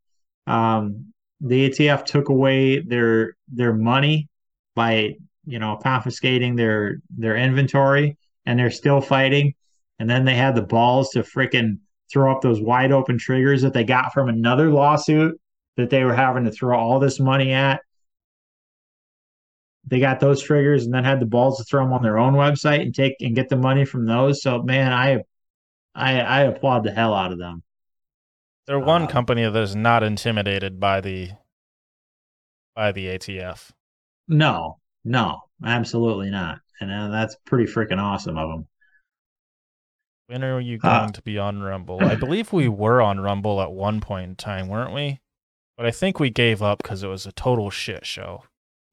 Um, the ATF took away their their money by you know confiscating their their inventory, and they're still fighting. And then they had the balls to freaking throw up those wide open triggers that they got from another lawsuit that they were having to throw all this money at. They got those triggers and then had the balls to throw them on their own website and take and get the money from those. So man, I I I applaud the hell out of them. They're one Uh, company that is not intimidated by the by the ATF. No, no, absolutely not. And uh, that's pretty freaking awesome of them. When are you Uh, going to be on Rumble? I believe we were on Rumble at one point in time, weren't we? But I think we gave up because it was a total shit show.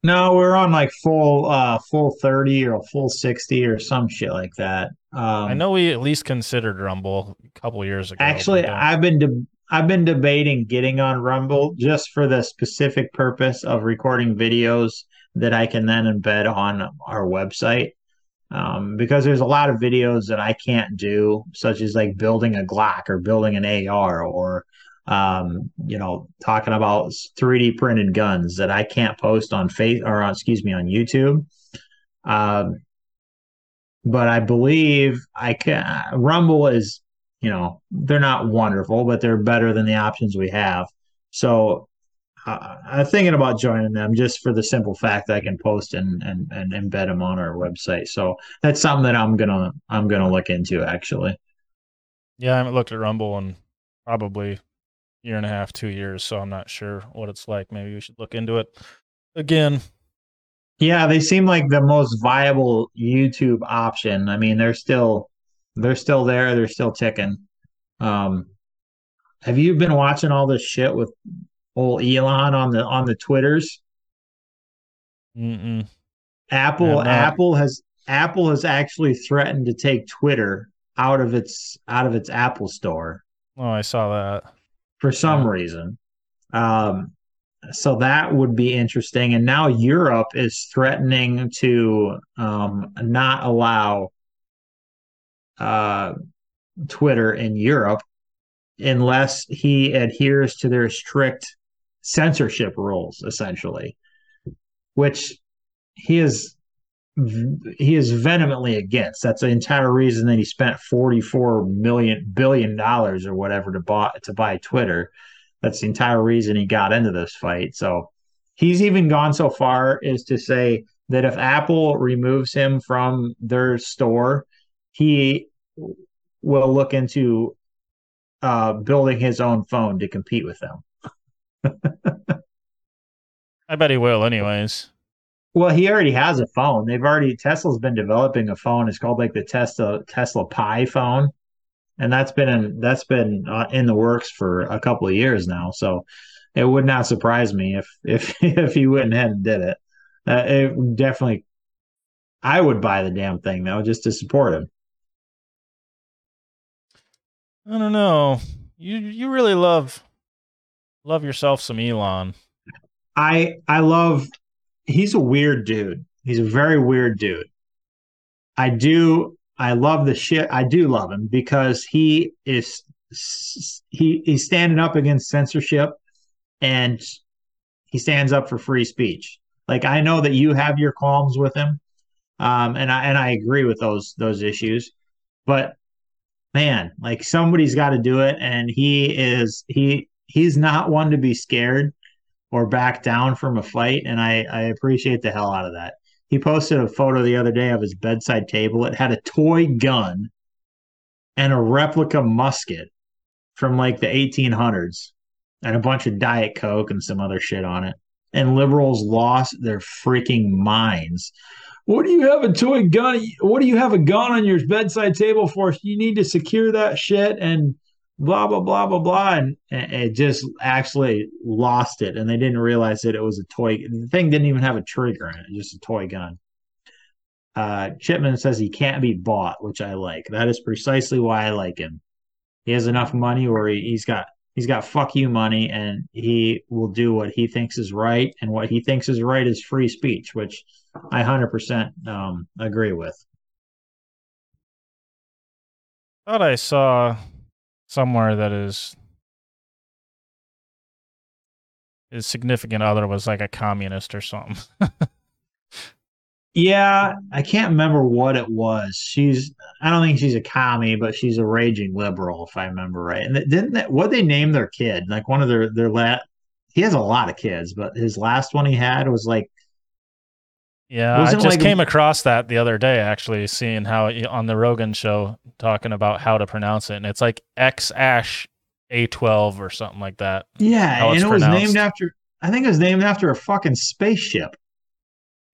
No, we're on like full uh full 30 or full 60 or some shit like that. Um I know we at least considered Rumble a couple years ago. Actually, don't- I've been de- I've been debating getting on Rumble just for the specific purpose of recording videos that I can then embed on our website. Um, because there's a lot of videos that I can't do, such as like building a Glock or building an AR or um, you know, talking about 3D printed guns that I can't post on face or on, excuse me, on YouTube. Um, but I believe I can. Rumble is, you know, they're not wonderful, but they're better than the options we have. So uh, I'm thinking about joining them just for the simple fact that I can post and, and and embed them on our website. So that's something that I'm gonna I'm gonna look into actually. yeah, I haven't looked at Rumble in probably year and a half, two years, so I'm not sure what it's like. Maybe we should look into it again. Yeah, they seem like the most viable YouTube option. I mean, they're still they're still there. They're still ticking. Um, have you been watching all this shit with old Elon on the on the Twitters? Mm-mm. Apple Apple has Apple has actually threatened to take Twitter out of its out of its Apple store Oh, I saw that. for some Yeah. reason. Um, so that would be interesting. And now Europe is threatening to um, not allow uh, Twitter in Europe unless he adheres to their strict censorship rules, essentially, which he is he is vehemently against. That's the entire reason that he spent 44 million billion dollars or whatever to buy to buy Twitter. That's the entire reason he got into this fight. So he's even gone so far as to say that if Apple removes him from their store, he will look into uh, building his own phone to compete with them. I bet he will, anyways. Well, he already has a phone. They've already Tesla's been developing a phone. It's called like the Tesla Tesla Pi phone, and that's been in that's been uh, in the works for a couple of years now. So it would not surprise me if if if he went ahead and did it. Uh, it definitely, I would buy the damn thing though, just to support him. I don't know. You you really love love yourself some Elon. I I love he's a weird dude. He's a very weird dude. I do I love the shit. I do love him because he is he he's standing up against censorship and he stands up for free speech. Like I know that you have your qualms with him, um, and I and I agree with those those issues, but man, like somebody's got to do it, and he is he he's not one to be scared or back down from a fight. And I, I appreciate the hell out of that. He posted a photo the other day of his bedside table. It had a toy gun and a replica musket from like the 1800s and a bunch of Diet Coke and some other shit on it. And liberals lost their freaking minds. What do you have a toy gun? What do you have a gun on your bedside table for? You need to secure that shit and blah blah blah blah blah and, it just actually lost it and they didn't realize that it was a toy. The thing didn't even have a trigger in it just a toy gun. Uh chipman says he can't be bought which i like. That is precisely why i like him. He has enough money where he, he's got he's got fuck you money and he will do what he thinks is right and what he thinks is right is free speech which i 100% um, agree with. Thought i saw somewhere that is his significant other was like a communist or something. yeah, I can't remember what it was. She's I don't think she's a commie, but she's a raging liberal if I remember right. And didn't that what they name their kid? Like one of their their la- he has a lot of kids, but his last one he had was like yeah, I just like came across that the other day, actually, seeing how on the Rogan show talking about how to pronounce it, and it's like X Ash A12 or something like that. Yeah, and it was named after. I think it was named after a fucking spaceship.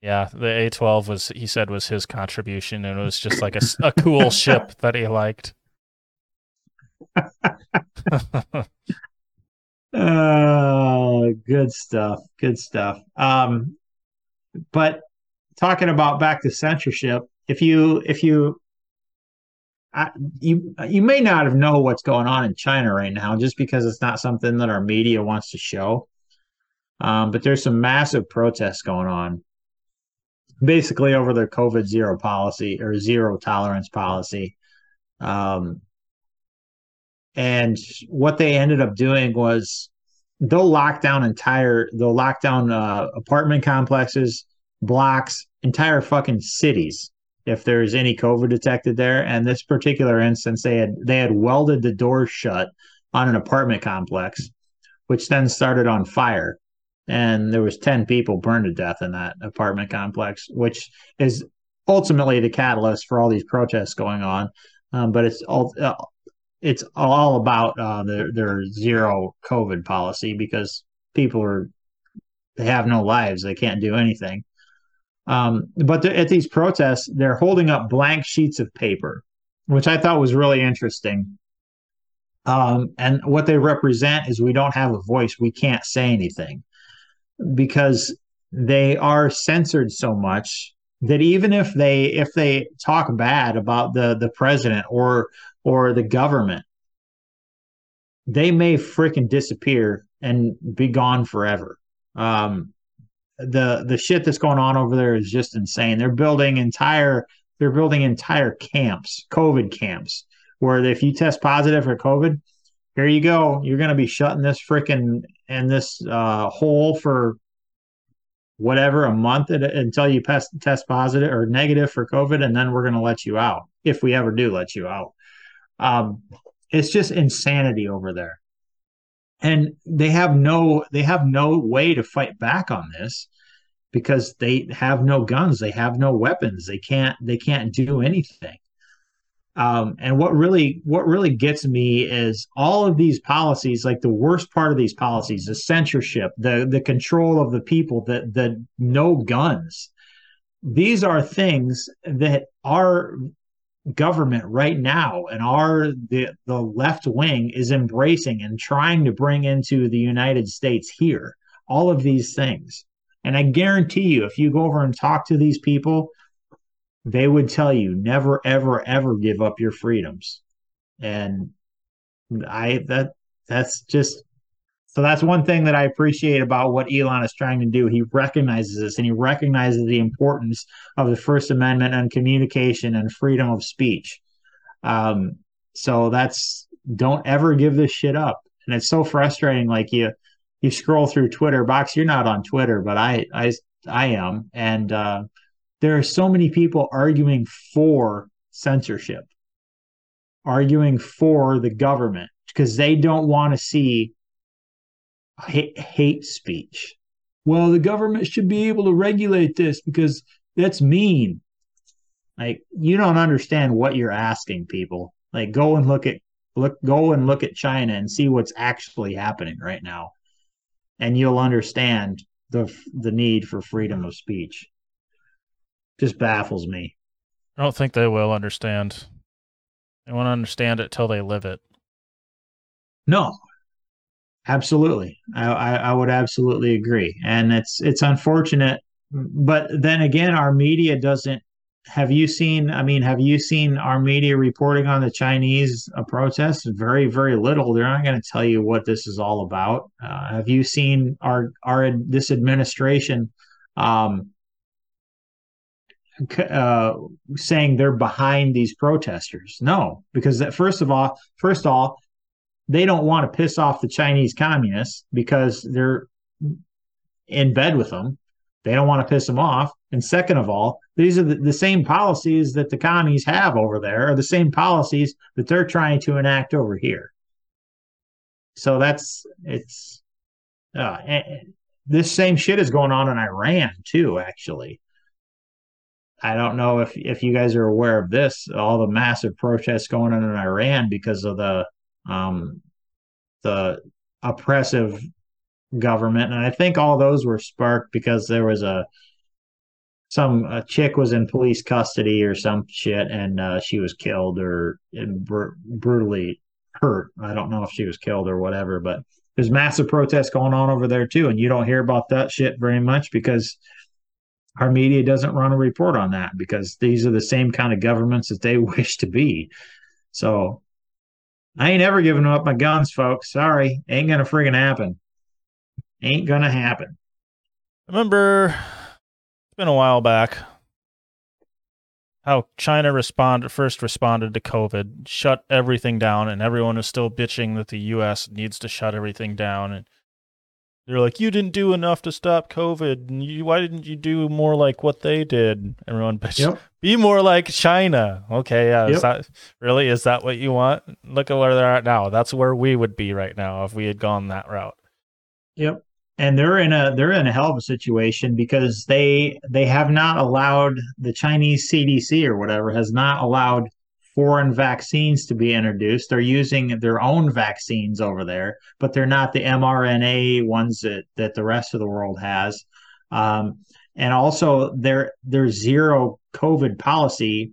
Yeah, the A12 was he said was his contribution, and it was just like a, a cool ship that he liked. oh, good stuff. Good stuff. Um, but talking about back to censorship, if you if you I, you you may not have know what's going on in China right now, just because it's not something that our media wants to show. Um, but there's some massive protests going on, basically over their COVID zero policy or zero tolerance policy. Um, and what they ended up doing was they'll lock down entire they'll lock down uh, apartment complexes blocks, entire fucking cities if there's any COVID detected there. And this particular instance, they had they had welded the doors shut on an apartment complex, which then started on fire. And there was 10 people burned to death in that apartment complex, which is ultimately the catalyst for all these protests going on. Um, but it's all uh, it's all about uh, their their zero COVID policy because people are they have no lives, they can't do anything. Um, but at these protests, they're holding up blank sheets of paper, which I thought was really interesting. Um, and what they represent is we don't have a voice, we can't say anything because they are censored so much that even if they if they talk bad about the the president or or the government they may freaking disappear and be gone forever um, the the shit that's going on over there is just insane. They're building entire they're building entire camps, COVID camps, where if you test positive for COVID, here you go. You're going to be shut in this freaking in this uh, hole for whatever a month until you test test positive or negative for COVID, and then we're going to let you out if we ever do let you out. Um, it's just insanity over there, and they have no they have no way to fight back on this because they have no guns, they have no weapons, they can't they can't do anything. Um, and what really what really gets me is all of these policies, like the worst part of these policies, the censorship, the the control of the people, the the no guns. These are things that our government right now and our the the left wing is embracing and trying to bring into the United States here. All of these things. And I guarantee you, if you go over and talk to these people, they would tell you never, ever, ever give up your freedoms. And I that that's just so that's one thing that I appreciate about what Elon is trying to do. He recognizes this and he recognizes the importance of the First Amendment and communication and freedom of speech. Um, so that's don't ever give this shit up. And it's so frustrating. Like you, you scroll through Twitter. Box, you're not on Twitter, but I, I, I am, and uh, there are so many people arguing for censorship, arguing for the government because they don't want to see hate, hate speech. Well, the government should be able to regulate this because that's mean. Like you don't understand what you're asking people. Like go and look at look go and look at China and see what's actually happening right now. And you'll understand the the need for freedom of speech just baffles me. I don't think they will understand. They won't understand it till they live it. No, absolutely. I, I, I would absolutely agree, and it's it's unfortunate, but then again, our media doesn't. Have you seen? I mean, have you seen our media reporting on the Chinese uh, protests? Very, very little. They're not going to tell you what this is all about. Uh, have you seen our our this administration um, uh, saying they're behind these protesters. No, because that, first of all, first of all, they don't want to piss off the Chinese communists because they're in bed with them. They don't want to piss them off. And second of all, these are the, the same policies that the commies have over there, are the same policies that they're trying to enact over here. So that's it's uh, this same shit is going on in Iran too, actually. I don't know if if you guys are aware of this, all the massive protests going on in Iran because of the um, the oppressive government, and I think all those were sparked because there was a some a chick was in police custody or some shit, and uh, she was killed or br- brutally hurt. I don't know if she was killed or whatever, but there's massive protests going on over there too, and you don't hear about that shit very much because our media doesn't run a report on that because these are the same kind of governments that they wish to be. So I ain't ever giving up my guns, folks. Sorry, ain't gonna friggin' happen. Ain't gonna happen. Remember, it's been a while back. How China responded first responded to COVID, shut everything down, and everyone is still bitching that the U.S. needs to shut everything down. And they're like, you didn't do enough to stop COVID. And you, why didn't you do more like what they did? Everyone, bitch, yep. be more like China. Okay, yeah, yep. is that really is that what you want? Look at where they're at now. That's where we would be right now if we had gone that route. Yep. And they're in a they're in a hell of a situation because they they have not allowed the Chinese CDC or whatever has not allowed foreign vaccines to be introduced. They're using their own vaccines over there, but they're not the mRNA ones that, that the rest of the world has. Um, and also their their zero COVID policy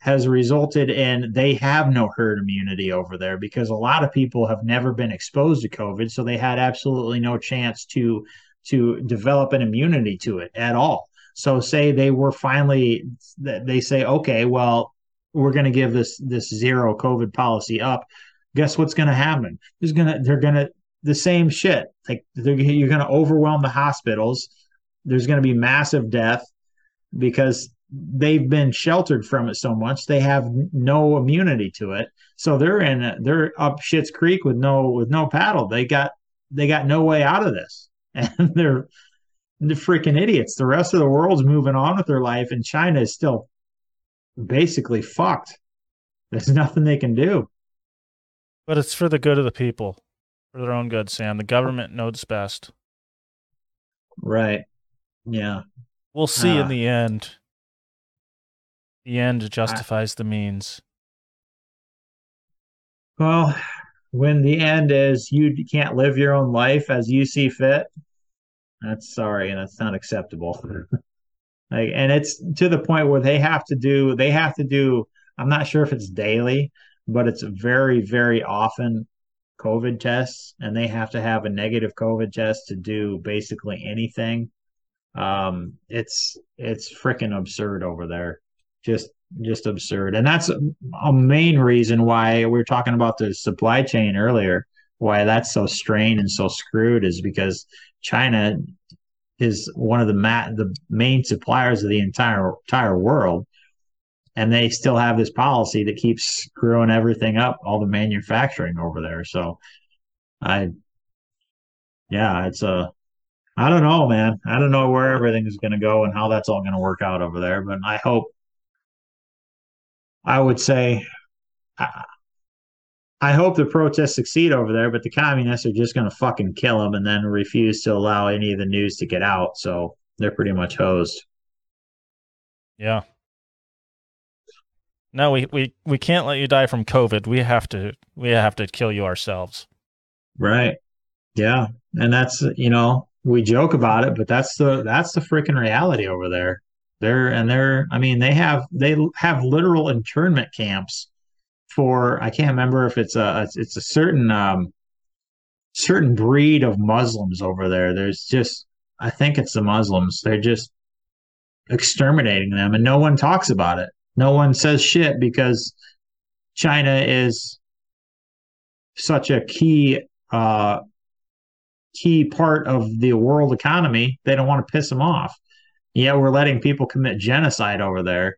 has resulted in they have no herd immunity over there because a lot of people have never been exposed to COVID, so they had absolutely no chance to to develop an immunity to it at all. So say they were finally they say okay, well we're going to give this this zero COVID policy up. Guess what's going to happen? There's gonna they're gonna the same shit. Like you're going to overwhelm the hospitals. There's going to be massive death because they've been sheltered from it so much they have no immunity to it. So they're in they're up shit's creek with no with no paddle. They got they got no way out of this, and they're the freaking idiots. The rest of the world's moving on with their life, and China is still basically fucked. There's nothing they can do. But it's for the good of the people, for their own good, Sam. The government knows best. Right. Yeah. We'll see Ah. in the end. The end justifies the means. Well, when the end is you can't live your own life as you see fit, that's sorry, and that's not acceptable. like, and it's to the point where they have to do, they have to do, I'm not sure if it's daily, but it's very, very often COVID tests, and they have to have a negative COVID test to do basically anything. Um, it's it's freaking absurd over there. Just just absurd. And that's a, main reason why we were talking about the supply chain earlier, why that's so strained and so screwed is because China is one of the ma- the main suppliers of the entire entire world. And they still have this policy that keeps screwing everything up, all the manufacturing over there. So I yeah, it's a I don't know, man. I don't know where everything's going to go and how that's all going to work out over there, but I hope I would say I, I hope the protests succeed over there, but the communists are just going to fucking kill them and then refuse to allow any of the news to get out. So they're pretty much hosed. Yeah. No, we, we, we can't let you die from COVID. We have to we have to kill you ourselves. Right. Yeah. And that's, you know, we joke about it, but that's the that's the freaking reality over there. They're and they're I mean, they have they have literal internment camps for I can't remember if it's a it's a certain um certain breed of Muslims over there. There's just I think it's the Muslims. They're just exterminating them and no one talks about it. No one says shit because China is such a key uh key part of the world economy. They don't want to piss them off. Yeah, we're letting people commit genocide over there.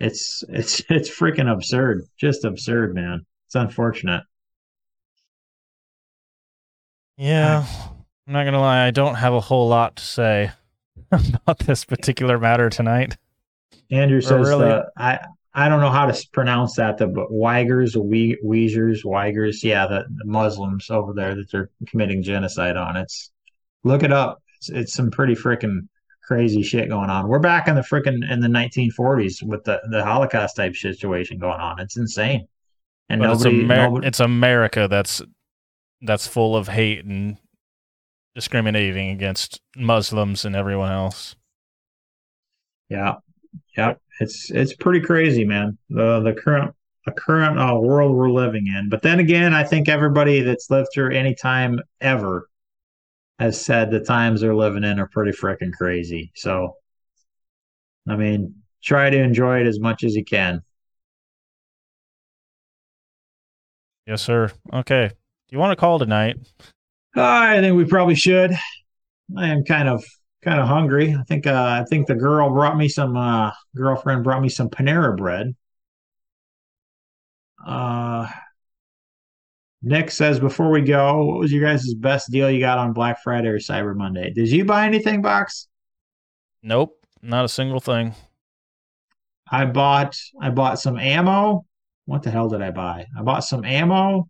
It's it's it's freaking absurd. Just absurd, man. It's unfortunate. Yeah. I'm not gonna lie, I don't have a whole lot to say about this particular matter tonight. Andrew says really- the, I I don't know how to pronounce that, the but Uyghurs, we Uyghurs, Uyghurs, yeah, the, the Muslims over there that they're committing genocide on. It's look it up. It's, it's some pretty freaking crazy shit going on. We're back in the freaking in the 1940s with the the Holocaust type situation going on. It's insane. And But nobody, it's, Amer- nobody it's America that's that's full of hate and discriminating against Muslims and everyone else. Yeah, yeah, it's it's pretty crazy, man. The the current the current uh, world we're living in. But then again, I think everybody that's lived through any time ever has said the times they're living in are pretty freaking crazy. So, I mean, try to enjoy it as much as you can. Yes, sir. Okay. Do you want to call tonight? I think we probably should. I am kind of kind of hungry. I think uh, I think the girl brought me some uh, girlfriend brought me some Panera bread. Uh, Nick says before we go, what was your guys' best deal you got on Black Friday or Cyber Monday? Did you buy anything, Box? Nope. Not a single thing. I bought I bought some ammo. What the hell did I buy? I bought some ammo,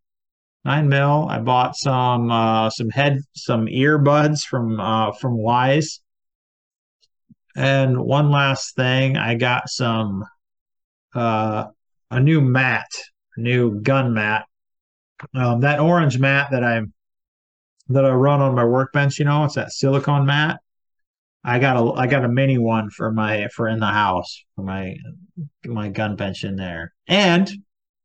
nine mil. I bought some uh some head some earbuds from uh from Wyze. And one last thing, I got some uh a new mat, a new gun mat. Um that orange mat that I'm that I run on my workbench, you know, it's that silicone mat. I got a I got a mini one for my for in the house for my my gun bench in there. And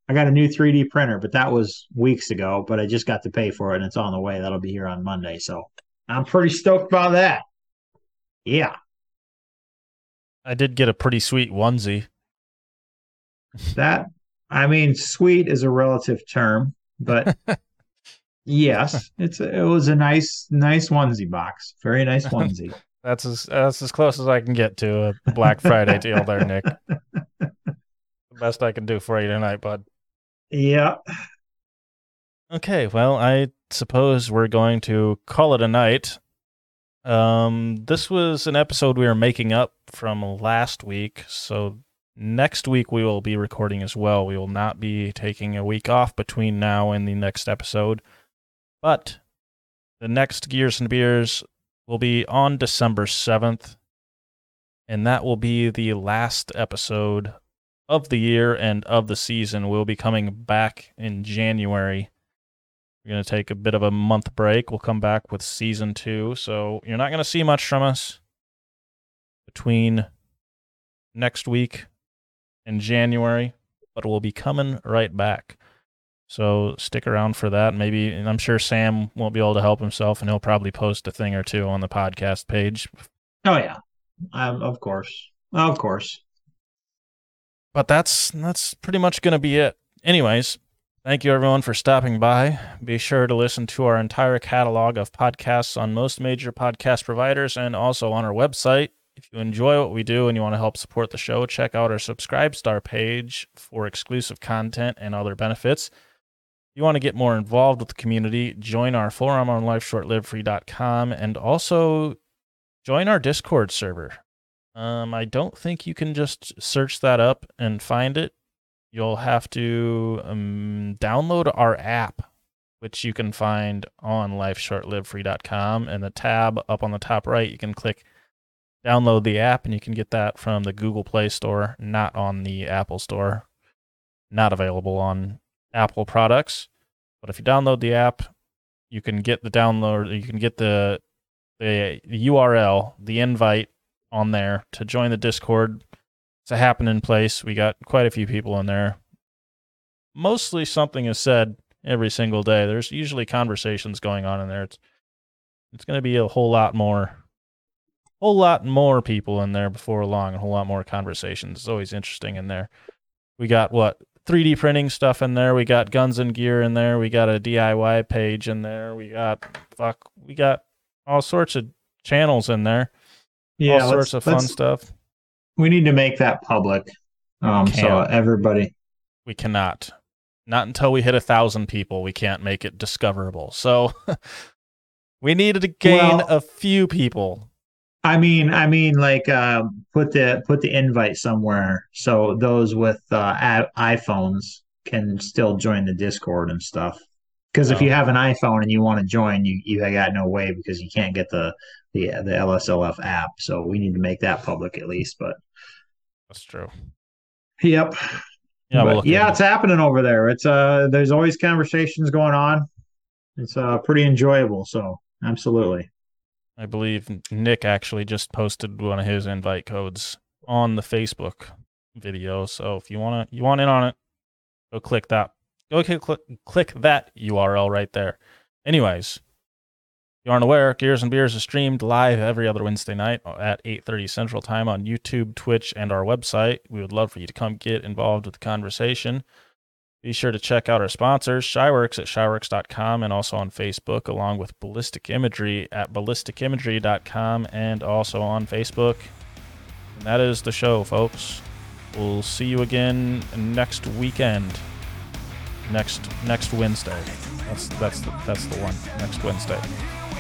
I got a new 3D printer, but that was weeks ago, but I just got to pay for it and it's on the way. That'll be here on Monday. So I'm pretty stoked about that. Yeah. I did get a pretty sweet onesie. That I mean, sweet is a relative term, but yes, it's a, it was a nice nice onesie box. Very nice onesie. That's as that's as close as I can get to a Black Friday deal there, Nick. The best I can do for you tonight, bud. yeah. Okay, well, I suppose we're going to call it a night. Um, this was an episode we were making up from last week, so next week we will be recording as well. We will not be taking a week off between now and the next episode, but the next Gears and Beers will be on December 7th, and that will be the last episode of the year and of the season. We'll be coming back in January. We're going to take a bit of a month break. We'll come back with season two. So you're not going to see much from us between next week and January, but we'll be coming right back. So stick around for that. Maybe, and I'm sure Sam won't be able to help himself, and he'll probably post a thing or two on the podcast page. Oh yeah, um, of course, of course. But that's that's pretty much going to be it. Anyways, thank you everyone for stopping by. Be sure to listen to our entire catalog of podcasts on most major podcast providers and also on our website. If you enjoy what we do and you want to help support the show, check out our subscribe star page for exclusive content and other benefits. If you want to get more involved with the community, join our forum on lifeshortlivefree.com and also join our Discord server. Um, I don't think you can just search that up and find it. You'll have to um, download our app, which you can find on lifeshortlivefree.com. And the tab up on the top right, you can click download the app, and you can get that from the Google Play Store, not on the Apple Store. Not available on Apple products. But if you download the app, you can get the download. You can get the the, the URL, the invite on there to join the Discord. It's a happening place. We got quite a few people in there. Mostly something is said every single day. There's usually conversations going on in there. It's it's going to be a whole lot more whole lot more people in there before long, a whole lot more conversations. It's always interesting in there. We got what 3D printing stuff in there. We got guns and gear in there. We got a DIY page in there. We got fuck. We got all sorts of channels in there. Yeah, all sorts of fun stuff. We need to make that public, um, so everybody. We cannot. Not until we hit a thousand people, we can't make it discoverable. So we needed to gain Well- a few people. I mean, I mean, like uh, put the put the invite somewhere so those with uh, iPhones can still join the Discord and stuff. Because if Oh. you have an iPhone and you want to join, you you got no way because you can't get the the the LSLF app. So we need to make that public at least. But That's true. yep, Yeah, we'll yeah, it's happening over there. It's uh, there's always conversations going on. It's uh pretty enjoyable. So absolutely. I believe Nick actually just posted one of his invite codes on the Facebook video. So if you wanna you want in on it, go click that. Go click click, that URL right there. Anyways, you aren't aware, Gears and Beers is streamed live every other Wednesday night uh, at 8:30 Central Time on YouTube, Twitch, and our website. We would love for you to come get involved with the conversation. Be sure to check out our sponsors, Shyworks at shyworks.com and also on Facebook, along with Ballistic Imagery at ballisticimagery.com and also on Facebook. And that is the show, folks. We'll see you again next weekend. Next next Wednesday. That's that's the, that's the one. Next Wednesday.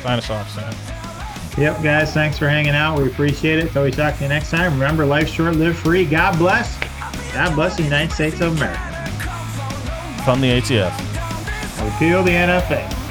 Sign us off, Sam. Yep, guys. Thanks for hanging out. We appreciate it. Till we talk to you next time. Remember, life short, live free. God bless. God bless the United States of America. From the ATF. Repeal the NFA.